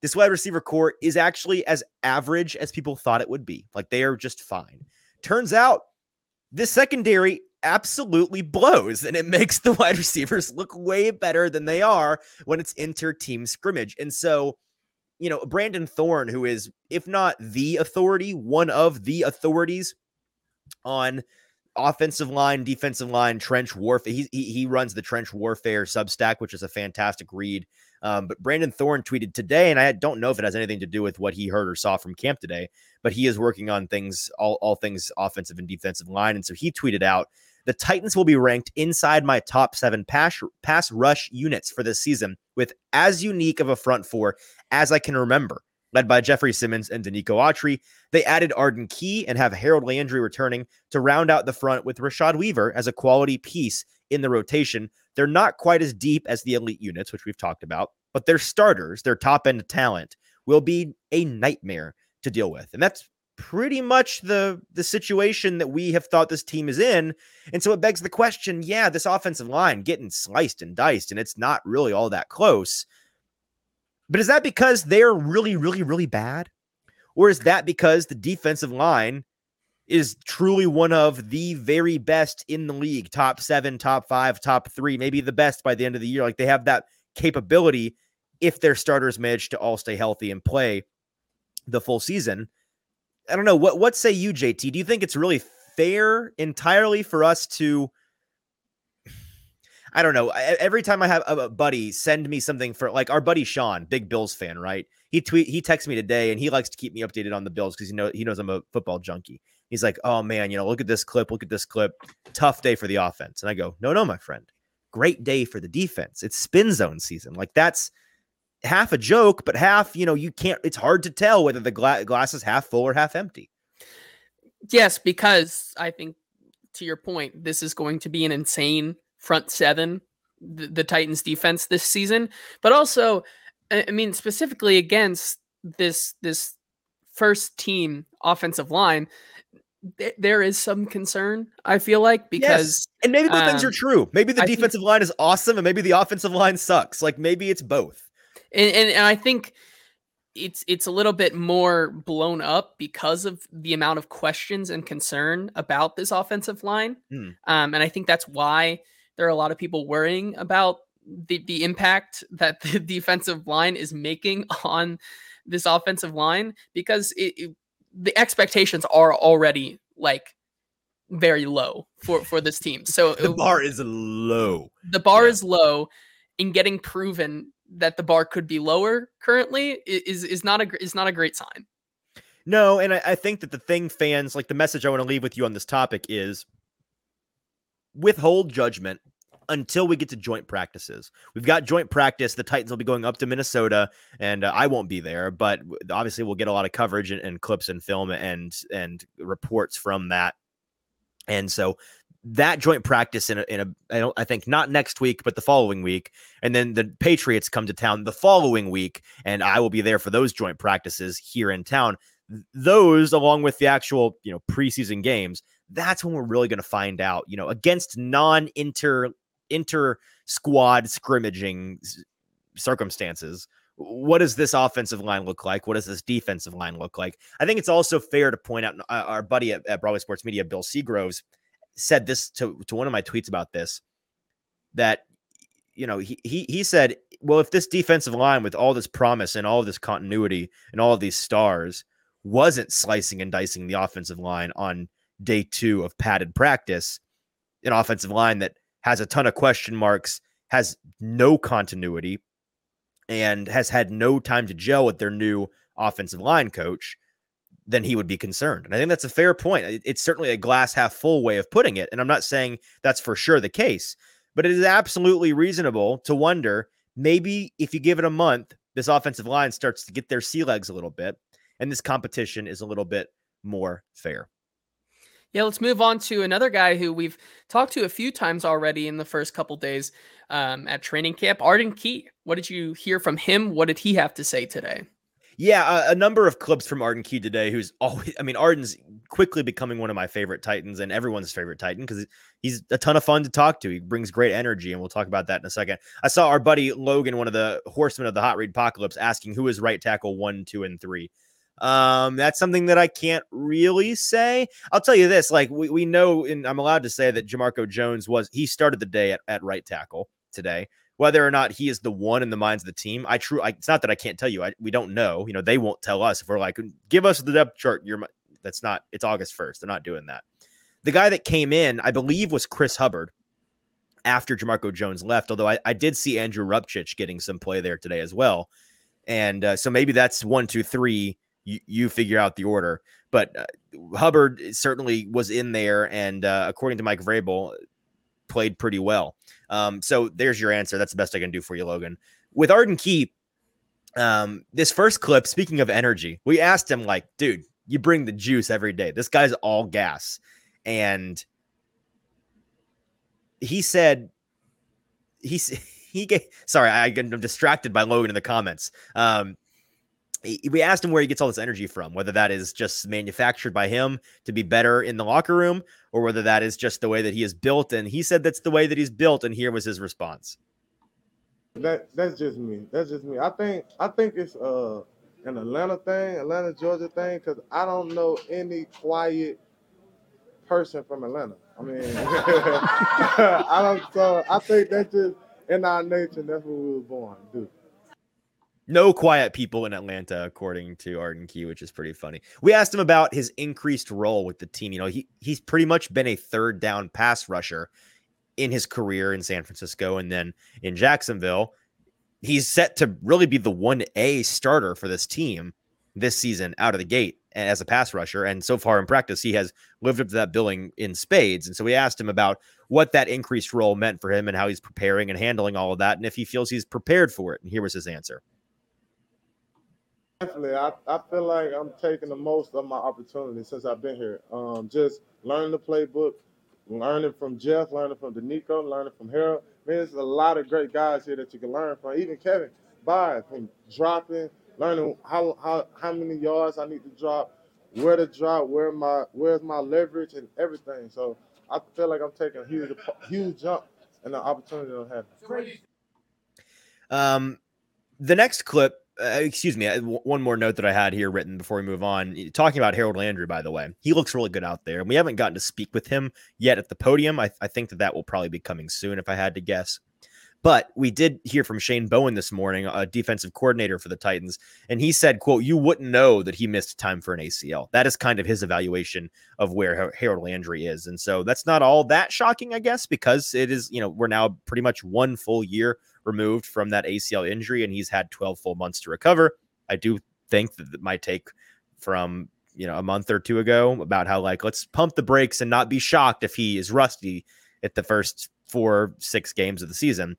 this wide receiver corps is actually as average as people thought it would be. Like they are just fine. Turns out this secondary absolutely blows and it makes the wide receivers look way better than they are when it's inter team scrimmage. And so, you know, Brandon Thorn, who is, if not the authority, one of the authorities on offensive line, defensive line, trench warfare. He, he, he runs the trench warfare Substack, which is a fantastic read. Um, but Brandon Thorn tweeted today, and I don't know if it has anything to do with what he heard or saw from camp today, but he is working on things, all, all things offensive and defensive line. And so he tweeted out the Titans will be ranked inside my top seven pass, pass rush units for this season with as unique of a front four as I can remember led by Jeffrey Simmons and Denico Autry. They added Arden Key and have Harold Landry returning to round out the front with Rashad Weaver as a quality piece in the rotation. They're not quite as deep as the elite units, which we've talked about, but their starters, their top end talent, will be a nightmare to deal with. And that's pretty much the the situation that we have thought this team is in. And so it begs the question, yeah, this offensive line getting sliced and diced and it's not really all that close. But is that because they're really, really, really bad? Or is that because the defensive line is truly one of the very best in the league top seven, top five, top three, maybe the best by the end of the year? Like they have that capability if their starters manage to all stay healthy and play the full season. I don't know. What what say you, JT? Do you think it's really fair entirely for us to I don't know. Every time I have a buddy send me something for like our buddy Sean, big Bills fan, right? He tweet he texts me today and he likes to keep me updated on the Bills because he know he knows I'm a football junkie. He's like, "Oh man, you know, look at this clip, look at this clip. Tough day for the offense." And I go, "No, no, my friend. Great day for the defense. It's spin zone season. Like that's half a joke, but half, you know, you can't it's hard to tell whether the gla- glass is half full or half empty." Yes, because I think to your point, this is going to be an insane front seven, the, the Titans defense this season, but also, I mean, specifically against this this first team offensive line, th- there is some concern. I feel like because yes. and maybe both um, things are um, true. Maybe the I defensive think, line is awesome, and maybe the offensive line sucks. Like maybe it's both. And, and, and I think it's it's a little bit more blown up because of the amount of questions and concern about this offensive line. Hmm. Um, and I think that's why there are a lot of people worrying about the, the impact that the defensive line is making on this offensive line because it, it, the expectations are already like very low for for this team. So the bar is low. The bar yeah. is low in getting proven that the bar could be lower currently is is not a is not a great sign. No, and I, I think that the thing fans like the message I want to leave with you on this topic is withhold judgment until we get to joint practices. We've got joint practice. The Titans will be going up to Minnesota, and uh, I won't be there, but obviously we'll get a lot of coverage and, and clips and film and and reports from that. And so that joint practice in a, in a I don't I think not next week, but the following week, and then the Patriots come to town the following week, and I will be there for those joint practices here in town. Those, along with the actual you know preseason games, that's when we're really going to find out, you know, against non inter inter squad scrimmaging circumstances. What does this offensive line look like? What does this defensive line look like? I think it's also fair to point out our buddy at, at Broadway Sports Media, Bill Seagroves, said this to, to one of my tweets about this that you know, he he he said, well, if this defensive line with all this promise and all this continuity and all these stars wasn't slicing and dicing the offensive line on day two of padded practice, an offensive line that has a ton of question marks, has no continuity, and has had no time to gel with their new offensive line coach, then he would be concerned. And I think that's a fair point. It's certainly a glass half full way of putting it. And I'm not saying that's for sure the case, but it is absolutely reasonable to wonder maybe if you give it a month, this offensive line starts to get their sea legs a little bit, and this competition is a little bit more fair. Yeah, let's move on to another guy who we've talked to a few times already in the first couple days um, at training camp. Arden Key. What did you hear from him? What did he have to say today? Yeah, a, a, number of clips from Arden Key today, who's always, I mean, Arden's quickly becoming one of my favorite Titans and everyone's favorite Titan because he's a ton of fun to talk to. He brings great energy, and we'll talk about that in a second. I saw our buddy Logan, one of the horsemen of the Hot Read Apocalypse, asking who is right tackle one, two, and three. Um, that's something that I can't really say. I'll tell you this: like we, we know, and I'm allowed to say that Jamarco Jones was he started the day at, at right tackle today. Whether or not he is the one in the minds of the team, I true. I, it's not that I can't tell you. I, we don't know. You know, they won't tell us if we're like, give us the depth chart. You're that's not. It's August first. They're not doing that. The guy that came in, I believe, was Chris Hubbard after Jamarco Jones left. Although I, I did see Andrew Rupcich getting some play there today as well, and uh, so maybe that's one, two, three. You, you figure out the order, but uh, Hubbard certainly was in there, and uh, according to Mike Vrabel, played pretty well. Um, so there's your answer. That's the best I can do for you, Logan. With Arden Key, um, this first clip, speaking of energy, we asked him, like, dude, you bring the juice every day. This guy's all gas. And he said, he's, he gave, sorry, I, I'm distracted by Logan in the comments. Um, we asked him where he gets all this energy from, whether that is just manufactured by him to be better in the locker room, or whether that is just the way that he is built. And he said that's the way that he's built. And here was his response. That that's just me. That's just me. I think I think it's uh an Atlanta thing, Atlanta, Georgia thing, because I don't know any quiet person from Atlanta. I mean, I don't. So I think that's just in our nature. That's what we were born do no quiet people in Atlanta, according to Arden Key, which is pretty funny. We asked him about his increased role with the team. You know, he he's pretty much been a third down pass rusher in his career in San Francisco and then in Jacksonville. He's set to really be the 1A starter for this team this season out of the gate as a pass rusher. And so far in practice, he has lived up to that billing in spades. And so we asked him about what that increased role meant for him and how he's preparing and handling all of that, and if he feels he's prepared for it. And here was his answer. Definitely, I, I feel like I'm taking the most of my opportunity since I've been here. Um, just learning the playbook, learning from Jeff, learning from Denico, learning from Harold. I mean, there's a lot of great guys here that you can learn from. Even Kevin Byard from dropping, learning how how how many yards I need to drop, where to drop, where my where's my leverage and everything. So I feel like I'm taking a huge huge jump and the opportunity to have. Um, the next clip uh, excuse me, one more note that I had here written before we move on. Talking about Harold Landry, by the way, he looks really good out there. And we haven't gotten to speak with him yet at the podium. I, I think that that will probably be coming soon, if I had to guess. But we did hear from Shane Bowen this morning, a defensive coordinator for the Titans, and he said, "quote You wouldn't know that he missed time for an ACL." That is kind of his evaluation of where Harold Landry is, and so that's not all that shocking, I guess, because it is. You know, we're now pretty much one full year removed from that ACL injury, and he's had 12 full months to recover. I do think that my take from you know a month or two ago about how like let's pump the brakes and not be shocked if he is rusty at the first four six games of the season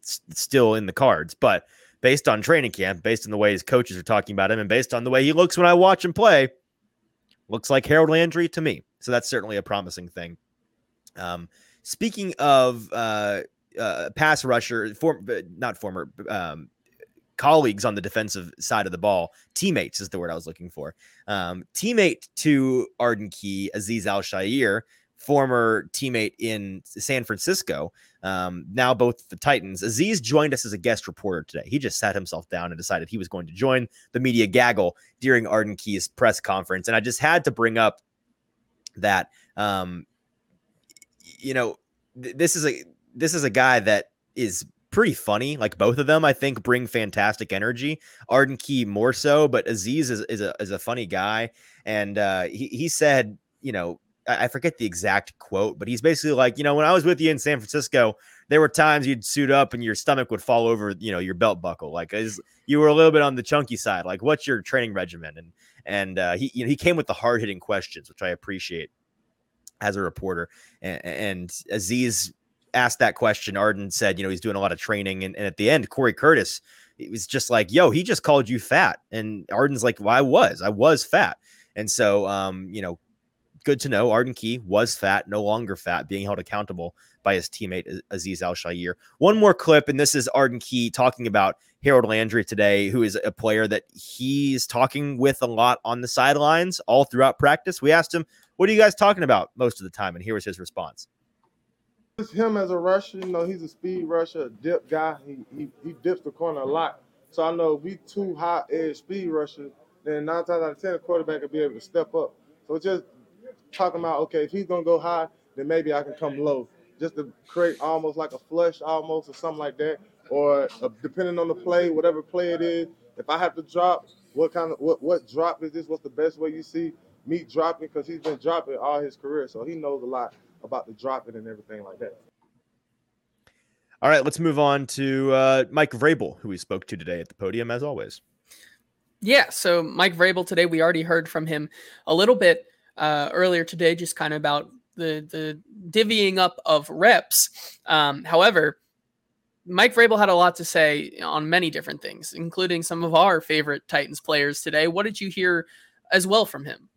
still in the cards. But based on training camp, based on the way his coaches are talking about him, and based on the way he looks when I watch him play, looks like Harold Landry to me. So that's certainly a promising thing. Um, speaking of uh, uh, pass rusher, form, not former um, colleagues on the defensive side of the ball, teammates is the word I was looking for. Um, teammate to Arden Key, Azeez Al-Shaair, former teammate in San Francisco, um, now both the Titans. Azeez joined us as a guest reporter today. He just sat himself down and decided he was going to join the media gaggle during Arden Key's press conference. And I just had to bring up that, um, you know, th- this is a this is a guy that is pretty funny. Like both of them, I think, bring fantastic energy. Arden Key more so, but Azeez is, is a is a funny guy, and uh, he he said, you know, I, I forget the exact quote, but he's basically like, you know, when I was with you in San Francisco, there were times you'd suit up and your stomach would fall over, you know, your belt buckle. Like is, you were a little bit on the chunky side. Like, what's your training regimen? And and uh, he you know, he came with the hard hitting questions, which I appreciate as a reporter. And, and Azeez asked that question. Arden said, you know, he's doing a lot of training, and, and at the end, Corey Curtis. It was just like, yo, he just called you fat. And Arden's like, well, I was, I was fat. And so, um, you know, good to know. Arden Key was fat, no longer fat, being held accountable by his teammate Azeez Al Shaair. One more clip, and this is Arden Key talking about Harold Landry today, who is a player that he's talking with a lot on the sidelines all throughout practice. We asked him, What are you guys talking about most of the time? And here was his response. It's him as a rusher, you know, he's a speed rusher, a dip guy. He, he, he dips the corner a lot. So I know if we two high edge speed rushers, then nine times out of ten, the quarterback will be able to step up. So just talking about, okay, if he's to go high, then maybe I can come low just to create almost like a flush almost or something like that. Or uh, depending on the play, whatever play it is, if I have to drop, what kind of what what drop is this? What's the best way you see me dropping? Because he's been dropping all his career, so he knows a lot about the dropping and everything like that. All right, let's move on to uh, Mike Vrabel, who we spoke to today at the podium, as always. Yeah, so Mike Vrabel today, we already heard from him a little bit uh, earlier today, just kind of about the the divvying up of reps. Um, however, Mike Vrabel had a lot to say on many different things, including some of our favorite Titans players today. What did you hear as well from him?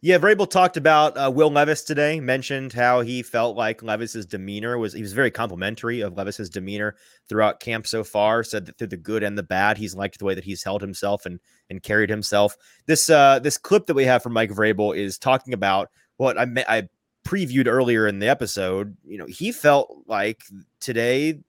Yeah, Vrabel talked about uh, Will Levis today. Mentioned how he felt like Levis's demeanor was. He was very complimentary of Levis's demeanor throughout camp so far. Said that through the good and the bad, he's liked the way that he's held himself and and carried himself. This uh this clip that we have from Mike Vrabel is talking about what I I previewed earlier in the episode. You know, he felt like today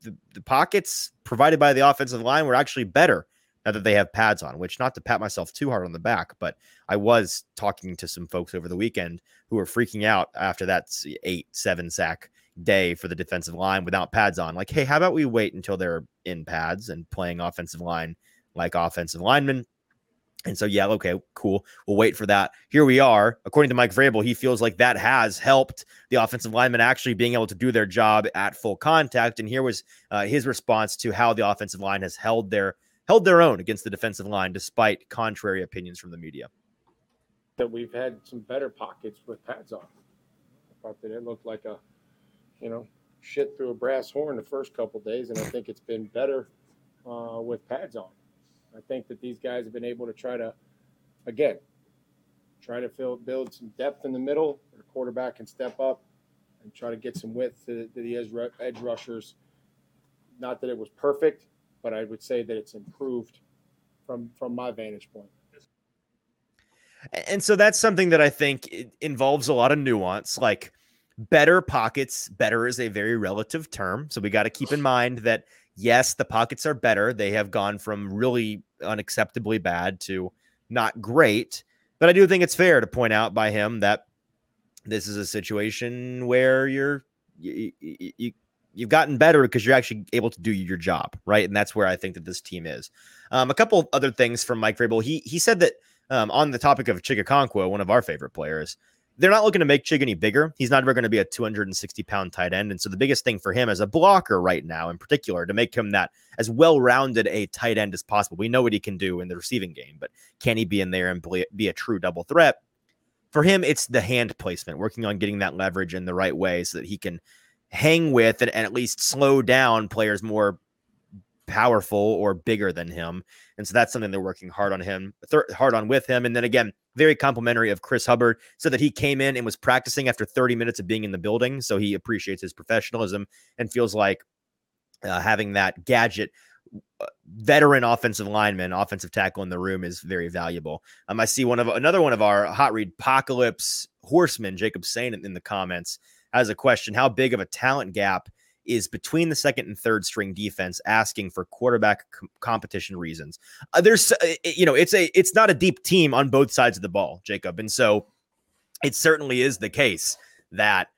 the, the pockets provided by the offensive line were actually better now that they have pads on, which not to pat myself too hard on the back, but I was talking to some folks over the weekend who were freaking out after that eight, seven sack day for the defensive line without pads on. Like, hey, how about we wait until they're in pads and playing offensive line like offensive linemen? And so, yeah, okay, cool. We'll wait for that. Here we are. According to Mike Vrabel, he feels like that has helped the offensive linemen actually being able to do their job at full contact. And here was uh, his response to how the offensive line has held their held their own against the defensive line despite contrary opinions from the media. That we've had some better pockets with pads on. I thought that it looked like a, you know, shit through a brass horn the first couple days, and I think it's been better uh, with pads on. I think that these guys have been able to try to, again, try to fill, build some depth in the middle. The quarterback can step up and try to get some width to, to the edge, edge rushers. Not that it was perfect, but I would say that it's improved from from my vantage point. And so that's something that I think involves a lot of nuance. Like better pockets, better is a very relative term. So we got to keep in mind that yes, the pockets are better. They have gone from really unacceptably bad to not great. But I do think it's fair to point out by him that this is a situation where you're you, you, you've gotten better because you're actually able to do your job, right? And that's where I think that this team is. Um, a couple other things from Mike Vrabel. He he said that um, on the topic of Chig Okonkwo, one of our favorite players, they're not looking to make Chig any bigger. He's not ever going to be a 260 pound tight end. And so the biggest thing for him as a blocker right now, in particular, to make him that as well rounded a tight end as possible. We know what he can do in the receiving game, but can he be in there and be a true double threat? For him, it's the hand placement, working on getting that leverage in the right way so that he can hang with and, and at least slow down players more powerful or bigger than him. And so that's something they're working hard on him, hard on with him. And then again, very complimentary of Chris Hubbard, so that he came in and was practicing after 30 minutes of being in the building. So he appreciates his professionalism and feels like uh, having that gadget uh, veteran offensive lineman, offensive tackle in the room is very valuable. Um, I see one of another one of our hot read apocalypse horsemen, Jacob Sane, in the comments has a question: How big of a talent gap is between the second and third string defense asking for quarterback com- competition reasons. Uh, there's, uh, you know, it's a it's not a deep team on both sides of the ball, Jacob, and so it certainly is the case that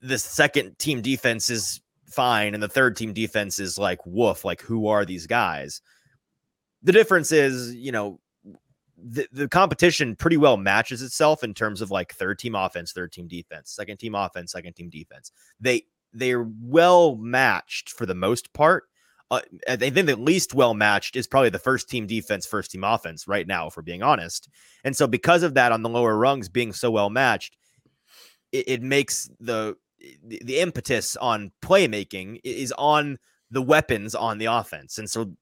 the second team defense is fine, and the third team defense is like woof. Like, who are these guys? The difference is, you know, the, the competition pretty well matches itself in terms of like third team offense, third team defense, second team offense, second team defense. They they're well matched for the most part. Uh, I think the least well matched is probably the first team defense, first team offense right now, if we're being honest. And so, because of that, on the lower rungs being so well matched, it, it makes the, the the impetus on playmaking is on the weapons on the offense, and so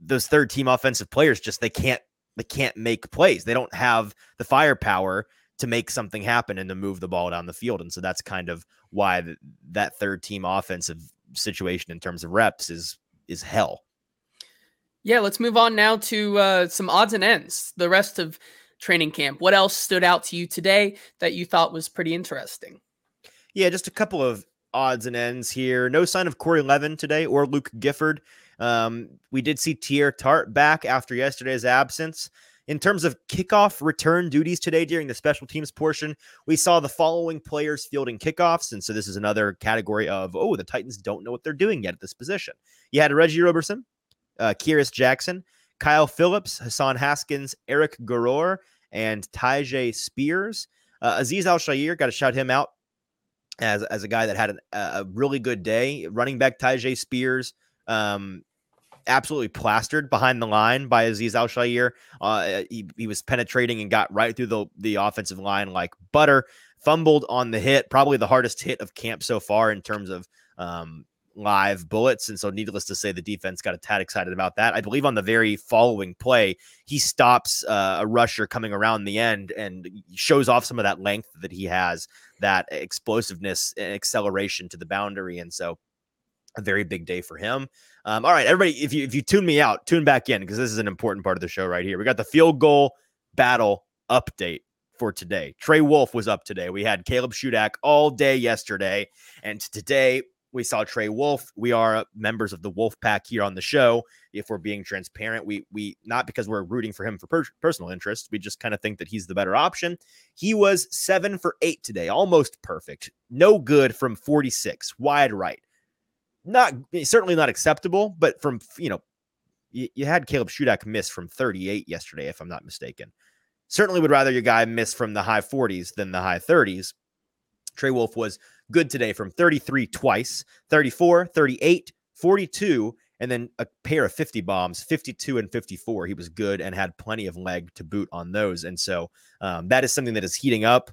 those third team offensive players just they can't they can't make plays. They don't have the firepower to make something happen and to move the ball down the field. And so that's kind of why the, that third team offensive situation in terms of reps is is hell. Yeah, let's move on now to uh, some odds and ends. The rest of training camp. What else stood out to you today that you thought was pretty interesting? Yeah, just a couple of odds and ends here. No sign of Corey Levin today or Luke Gifford. Um, we did see Teair Tart back after yesterday's absence. In terms of kickoff return duties today during the special teams portion, we saw the following players fielding kickoffs. And so this is another category of, oh, the Titans don't know what they're doing yet at this position. You had Reggie Roberson, uh, Kearis Jackson, Kyle Phillips, Hassan Haskins, Eric Garror, and Tyjae Spears. Uh, Azeez Al-Shaair, got to shout him out as, as a guy that had an, a really good day. Running back Tyjae Spears, um, absolutely plastered behind the line by Azeez Al-Shaair. Uh, he, he was penetrating and got right through the, the offensive line like butter. Fumbled on the hit, probably the hardest hit of camp so far in terms of um, live bullets. And so, needless to say, the defense got a tad excited about that. I believe on the very following play, he stops uh, a rusher coming around the end and shows off some of that length that he has, that explosiveness and acceleration to the boundary. And so, a very big day for him. Um, all right, everybody, if you if you tune me out, tune back in because this is an important part of the show right here. We got the field goal battle update for today. Trey Wolff was up today. We had Caleb Shudak all day yesterday, and today we saw Trey Wolff. We are members of the Wolf Pack here on the show. If we're being transparent, we we not because we're rooting for him for per- personal interest. We just kind of think that he's the better option. He was seven for eight today, almost perfect. No good from 46, wide right not certainly not acceptable, but from you know, you, you had Caleb Shudak miss from 38 yesterday, if I'm not mistaken. Certainly would rather your guy miss from the high 40s than the high 30s. Trey Wolff was good today from 33 twice, 34, 38, 42, and then a pair of 50 bombs, 52 and 54. He was good and had plenty of leg to boot on those. And so um, that is something that is heating up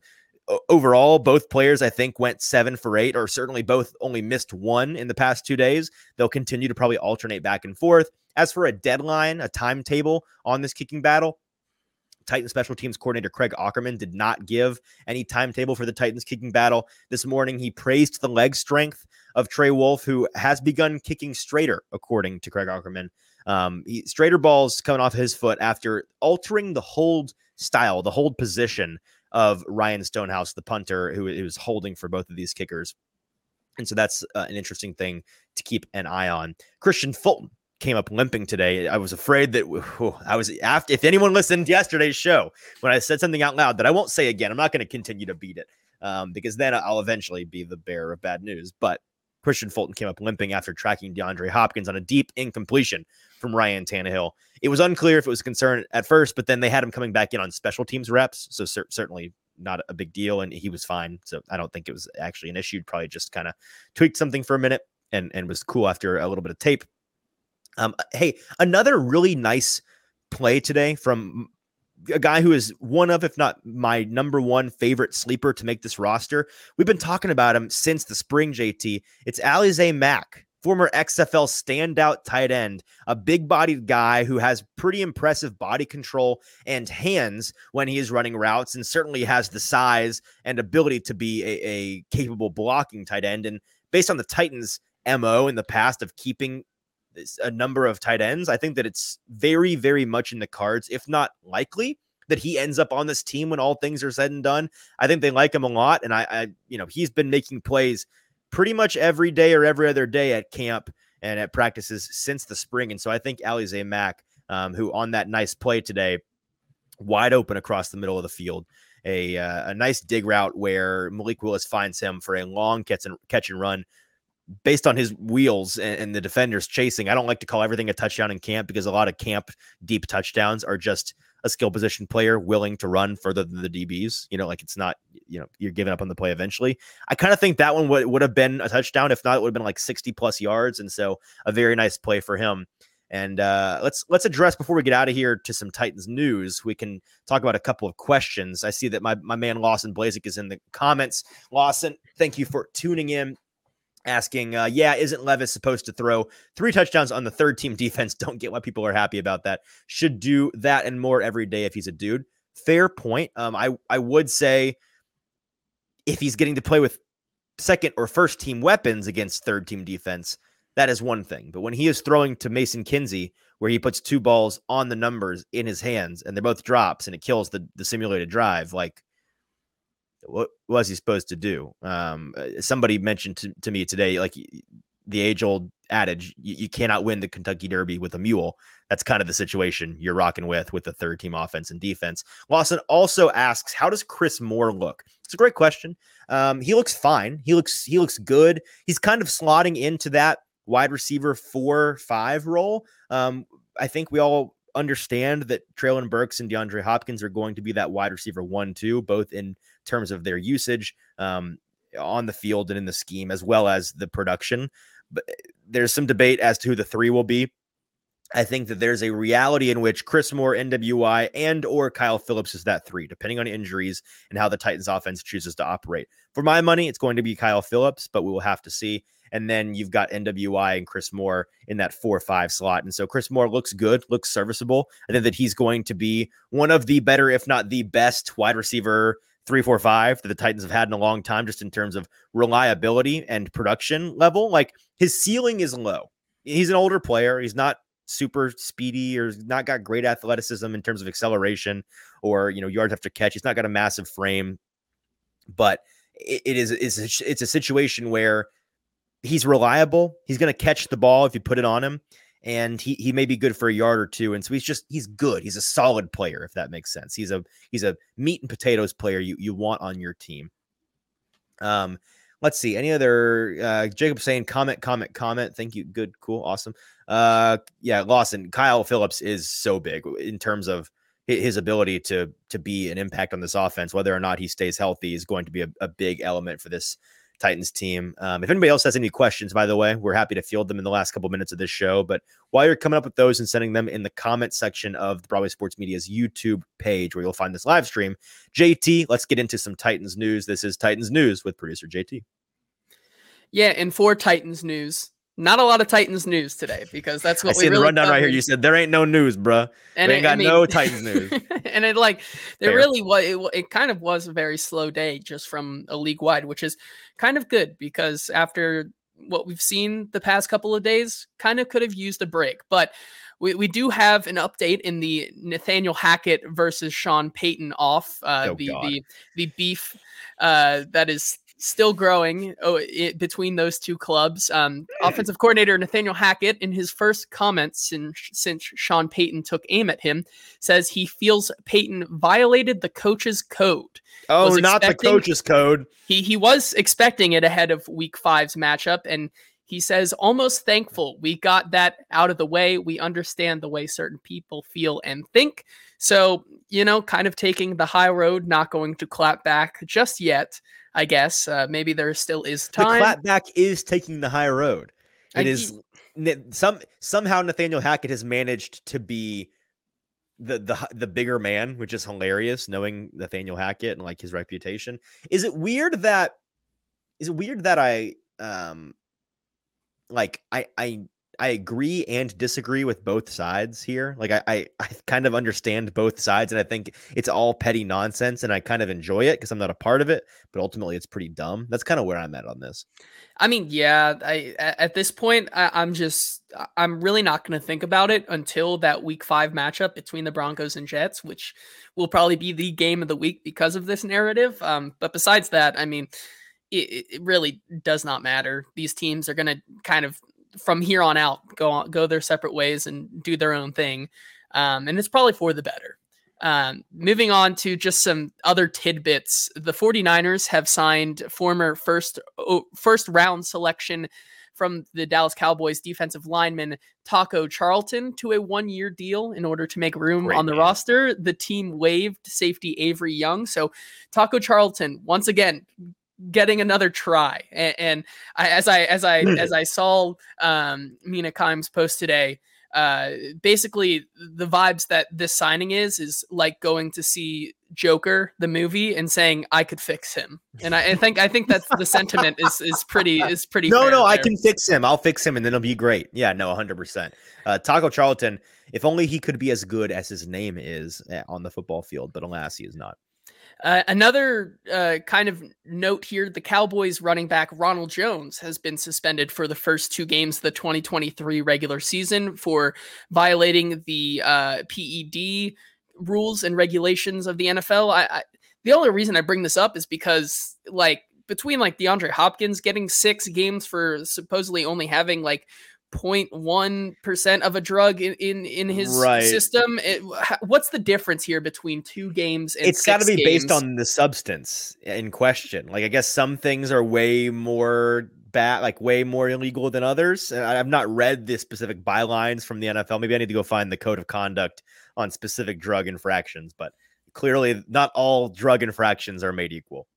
overall, both players, I think, went seven for eight, or certainly both only missed one in the past two days. They'll continue to probably alternate back and forth. As for a deadline, a timetable on this kicking battle, Titan special teams coordinator Craig Aukerman did not give any timetable for the Titans kicking battle. This morning, he praised the leg strength of Trey Wolff, who has begun kicking straighter, according to Craig Aukerman. Um, he, straighter balls coming off his foot after altering the hold style, the hold position of Ryan Stonehouse, the punter who, was holding for both of these kickers. And so that's uh, an interesting thing to keep an eye on. Christian Fulton came up limping today. I was afraid that I was after if anyone listened to yesterday's show when I said something out loud that I won't say again. I'm not going to continue to beat it um, because then I'll eventually be the bearer of bad news. But Christian Fulton came up limping after tracking DeAndre Hopkins on a deep incompletion from Ryan Tannehill. It was unclear if it was concern at first, but then they had him coming back in on special teams reps. So cer- certainly not a big deal. And he was fine. So I don't think it was actually an issue. Probably just kind of tweaked something for a minute and, and was cool after a little bit of tape. Um, hey, another really nice play today from a guy who is one of, if not my number one favorite sleeper to make this roster. We've been talking about him since the spring, JT. It's Alize Mack, former XFL standout tight end, a big bodied guy who has pretty impressive body control and hands when he is running routes, and certainly has the size and ability to be a, a capable blocking tight end. And based on the Titans' MO in the past of keeping a number of tight ends. I think that it's very, very much in the cards, if not likely, that he ends up on this team when all things are said and done. I think they like him a lot, and I, I you know, he's been making plays pretty much every day or every other day at camp and at practices since the spring. And so I think Alize Mack, um, who on that nice play today, wide open across the middle of the field, a uh, a nice dig route where Malik Willis finds him for a long catch and catch and run based on his wheels and, and, the defenders chasing, I don't like to call everything a touchdown in camp because a lot of camp deep touchdowns are just a skill position player willing to run further than the DBs. You know, like it's not, you know, you're giving up on the play eventually. I kind of think that one would, would have been a touchdown. If not, it would have been like 60 plus yards. And so a very nice play for him. And uh, let's let's address before we get out of here to some Titans news. We can talk about a couple of questions. I see that my, my man Lawson Blazik is in the comments. Lawson, thank you for tuning in asking, uh, yeah, isn't Levis supposed to throw three touchdowns on the third team defense? Don't get why people are happy about that. Should do that and more every day if he's a dude. Fair point. Um, I I would say if he's getting to play with second or first team weapons against third team defense, that is one thing. But when he is throwing to Mason Kinsey, where he puts two balls on the numbers in his hands and they're both drops and it kills the the simulated drive, like what was he supposed to do? Um, uh, somebody mentioned to, to me today, like the age old adage, you, you, cannot win the Kentucky Derby with a mule. That's kind of the situation you're rocking with with the third team offense and defense. Lawson also asks, how does Chris Moore look? It's a great question. Um, he looks fine. He looks he looks good. He's kind of slotting into that wide receiver four five role. Um, I think we all understand that Treylon Burks and DeAndre Hopkins are going to be that wide receiver one two, both in terms of their usage um, on the field and in the scheme, as well as the production. But eh, there's some debate as to who the three will be. I think that there's a reality in which Chris Moore, NWI, and or Kyle Phillips is that three, depending on injuries and how the Titans offense chooses to operate. For my money, it's going to be Kyle Phillips, but we will have to see. And then you've got NWI and Chris Moore in that four or five slot. And so Chris Moore looks good, looks serviceable. I think that he's going to be one of the better, if not the best, wide receiver three, four, five that the Titans have had in a long time, just in terms of reliability and production level. Like his ceiling is low. He's an older player. He's not super speedy or not got great athleticism in terms of acceleration or you know yards after catch. He's not got a massive frame, but it, it is it's a, it's a situation where he's reliable. He's going to catch the ball if you put it on him and he he may be good for a yard or two and so he's just he's good. He's a solid player if that makes sense. He's a he's a meat and potatoes player you you want on your team. Um let's see any other uh jacob saying comment comment comment. Thank you. Good cool awesome. Uh yeah lawson kyle phillips is so big in terms of his ability to to be an impact on this offense. Whether or not he stays healthy is going to be a, a big element for this Titans team. Um, if anybody else has any questions, by the way, we're happy to field them in the last couple minutes of this show. But while you're coming up with those and sending them in the comment section of the Broadway Sports Media's YouTube page, where you'll find this live stream, JT, let's get into some Titans news. This is Titans news with producer JT. Yeah, and for Titans news, not a lot of Titans news today because that's what I see in the rundown right here. You said there ain't no news, bro. And we ain't it, got I mean, no Titans news. and it like there really was. It, it kind of was a very slow day just from a league wide, which is kind of good because after what we've seen the past couple of days, kind of could have used a break, but. We, we do have an update in the Nathaniel Hackett versus Sean Payton off uh, oh, the, the the beef uh, that is still growing oh, it, between those two clubs. Um, offensive coordinator Nathaniel Hackett, in his first comments since, since Sean Payton took aim at him, says he feels Payton violated the coach's code. Oh, not the coach's code. He he was expecting it ahead of Week Five's matchup, and he says almost thankful we got that out of the way. We understand the way certain people feel and think. So you know, kind of taking the high road, not going to clap back just yet. I guess uh, maybe there still is time. The clapback is taking the high road. It I, is some somehow Nathaniel Hackett has managed to be the the the bigger man, which is hilarious. Knowing Nathaniel Hackett and like his reputation, is it weird that is it weird that I um like I I I agree and disagree with both sides here. Like I, I, I kind of understand both sides, and I think it's all petty nonsense, and I kind of enjoy it because I'm not a part of it. But ultimately, it's pretty dumb. That's kind of where I'm at on this. I mean, yeah. I at this point, I, I'm just I'm really not going to think about it until that Week Five matchup between the Broncos and Jets, which will probably be the game of the week because of this narrative. Um, but besides that, I mean. It, it, really does not matter. These teams are going to kind of from here on out go on, go their separate ways and do their own thing. Um, and it's probably for the better. Um, moving on to just some other tidbits. The 49ers have signed former first first round selection from the Dallas Cowboys defensive lineman Taco Charlton to a one year deal in order to make room Great on the man. roster. The team waived safety Avery Young. So Taco Charlton, once again, getting another try. And, and I, as I as I as I saw um, Mina Kimes post today, uh, basically the vibes that this signing is is like going to see Joker the movie and saying I could fix him, and I, I think I think that's the sentiment is is pretty is pretty. No, no, there. I can fix him. I'll fix him, and then it'll be great. Yeah, no, hundred uh, percent. Taco Charlton, if only he could be as good as his name is eh, on the football field, but alas, he is not. Uh, another uh, kind of note here the Cowboys running back Ronald Jones has been suspended for the first two games of the 2023 regular season for violating the uh, PED rules and regulations of the NFL. I, I, the only reason I bring this up is because, like, between like DeAndre Hopkins getting six games for supposedly only having like 0.1% of a drug in in, in his right. system it, what's the difference here between two games it's got to be games? based on the substance in question. Like i guess some things are way more bad like way more illegal than others. I've not read the specific bylines from the nfl maybe i need to go find the code of conduct on specific drug infractions but clearly not all drug infractions are made equal.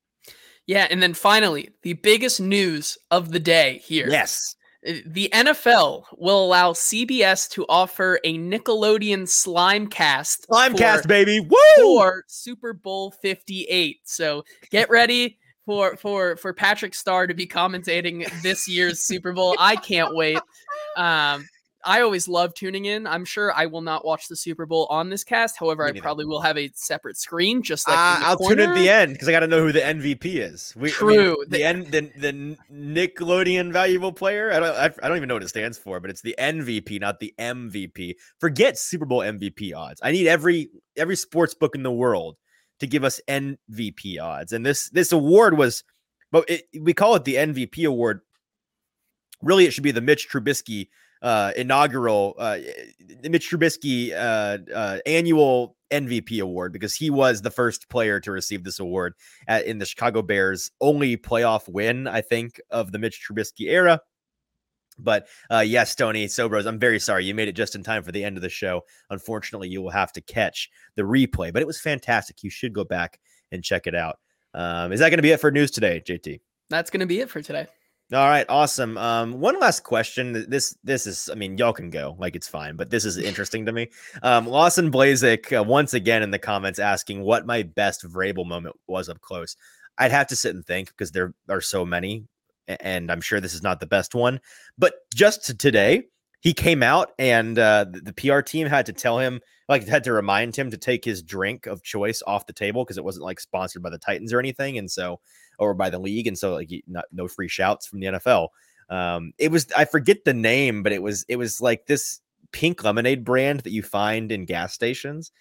Yeah and then finally the biggest news of the day here. Yes the NFL will allow CBS to offer a Nickelodeon slime cast. Slimecast. Slimecast, baby. Woo! For Super Bowl 58. So get ready for for for Patrick Star to be commentating this year's Super Bowl. I can't wait. Um, I always love tuning in. I'm sure I will not watch the Super Bowl on this cast. However, I probably will have a separate screen, just like uh, I'll corner. tune at the end because I got to know who the MVP is. We, True. I mean, the, the, end, the the Nickelodeon Valuable Player. I don't I, I don't even know what it stands for, but it's the MVP, not the MVP. Forget Super Bowl MVP odds. I need every every sports book in the world to give us MVP odds, and this this award was, but it, we call it the MVP award. Really, it should be the Mitch Trubisky uh, inaugural uh, Mitch Trubisky uh, uh, annual MVP award because he was the first player to receive this award at, in the Chicago Bears' only playoff win, I think, of the Mitch Trubisky era. But uh, yes, Tony Sobros, I'm very sorry you made it just in time for the end of the show. Unfortunately, you will have to catch the replay, but it was fantastic. You should go back and check it out. Um, is that going to be it for news today, JT? That's going to be it for today. All right, awesome. Um, one last question. This this is, I mean, y'all can go, like it's fine, but this is interesting to me. Um, Lawson Blazik uh, once again in the comments asking what my best Vrabel moment was up close. I'd have to sit and think because there are so many, and I'm sure this is not the best one. But just today, he came out and uh, the, PR team had to tell him, like, had to remind him to take his drink of choice off the table because it wasn't like sponsored by the Titans or anything, and so or by the league, and so like not, no free shouts from the NFL. Um, it was I forget the name, but it was it was like this pink lemonade brand that you find in gas stations.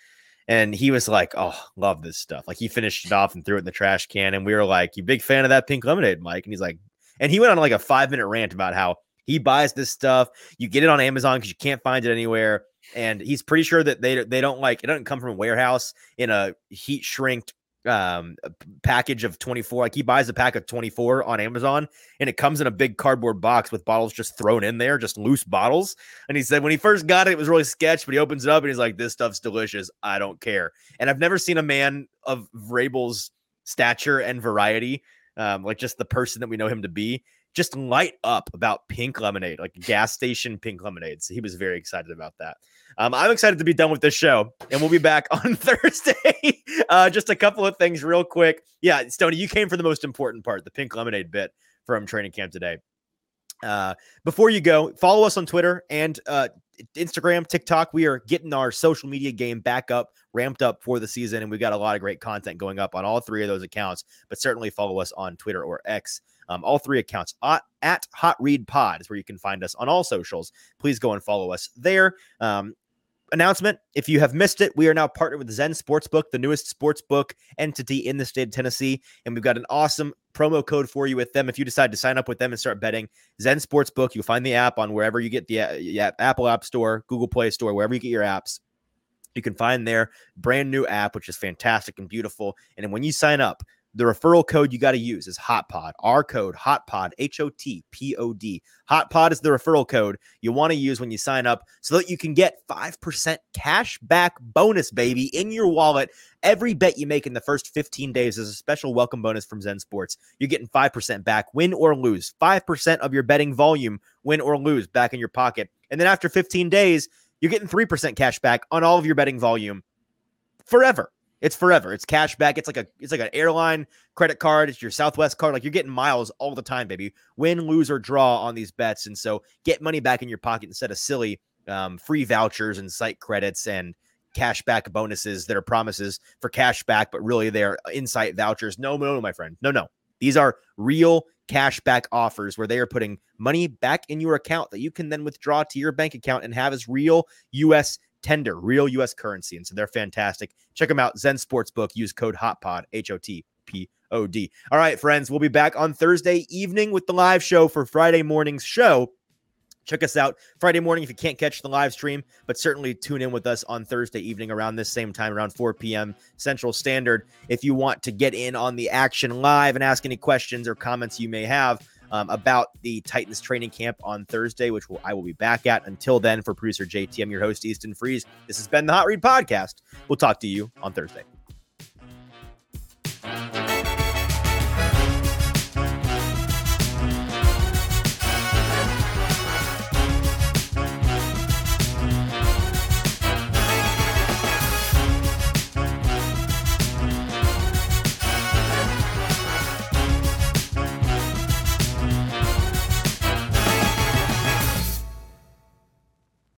And he was like, "Oh, love this stuff." Like he finished it off and threw it in the trash can, and we were like, "You big fan of that pink lemonade, Mike?" And he's like, and he went on like a five minute rant about how he buys this stuff. You get it on Amazon because you can't find it anywhere, and he's pretty sure that they they don't like it doesn't come from a warehouse in a heat shrinked um package of 24 like he buys a pack of 24 on amazon and it comes in a big cardboard box with bottles just thrown in there just loose bottles and he said when he first got it it was really sketch but he opens it up and he's like this stuff's delicious i don't care and i've never seen a man of vrabel's stature and variety um like just the person that we know him to be just light up about pink lemonade like gas station pink lemonade so he was very excited about that um, I'm excited to be done with this show, and we'll be back on Thursday. uh, just a couple of things, real quick. Yeah, Stony, you came for the most important part, the pink lemonade bit from training camp today. Uh, before you go, follow us on Twitter and uh, Instagram, TikTok. We are getting our social media game back up, ramped up for the season, and we've got a lot of great content going up on all three of those accounts. But certainly follow us on Twitter or X. Um, all three accounts at, at Hot Read Pod is where you can find us on all socials. Please go and follow us there. Um, announcement. If you have missed it, we are now partnered with Zen Sportsbook, the newest sportsbook entity in the state of Tennessee. And we've got an awesome promo code for you with them. If you decide to sign up with them and start betting, Zen Sportsbook, you'll find the app on wherever you get the uh, Apple App Store, Google Play Store, wherever you get your apps. You can find their brand new app, which is fantastic and beautiful. And when you sign up, the referral code you got to use is HOTPOD. Our code HOTPOD, H O T P O D. HOTPOD is the referral code you want to use when you sign up so that you can get 5% cash back bonus, baby, in your wallet. Every bet you make in the first 15 days is a special welcome bonus from Zen Sports. You're getting 5% back, win or lose. 5% of your betting volume, win or lose, back in your pocket. And then after 15 days, you're getting 3% cash back on all of your betting volume forever. It's forever. It's cash back. It's like a it's like an airline credit card. It's your Southwest card. Like you're getting miles all the time, baby. Win, lose, or draw on these bets. And so get money back in your pocket instead of silly um, free vouchers and site credits and cash back bonuses that are promises for cash back, but really they're insight vouchers. No, no, my friend. No, no. These are real cash back offers where they are putting money back in your account that you can then withdraw to your bank account and have as real US tender, real US currency. And so they're fantastic. Check them out. Zen Sportsbook. Use code HOTPOD, H O T P O D. All right, friends, we'll be back on Thursday evening with the live show for Friday morning's show. Check us out Friday morning if you can't catch the live stream, but certainly tune in with us on Thursday evening around this same time, around 4 p.m. Central Standard. If you want to get in on the action live and ask any questions or comments you may have, um, about the Titans training camp on Thursday, which will, I will be back at. Until then, for producer JT, I'm your host, Easton Freeze. This has been the Hot Read Podcast. We'll talk to you on Thursday.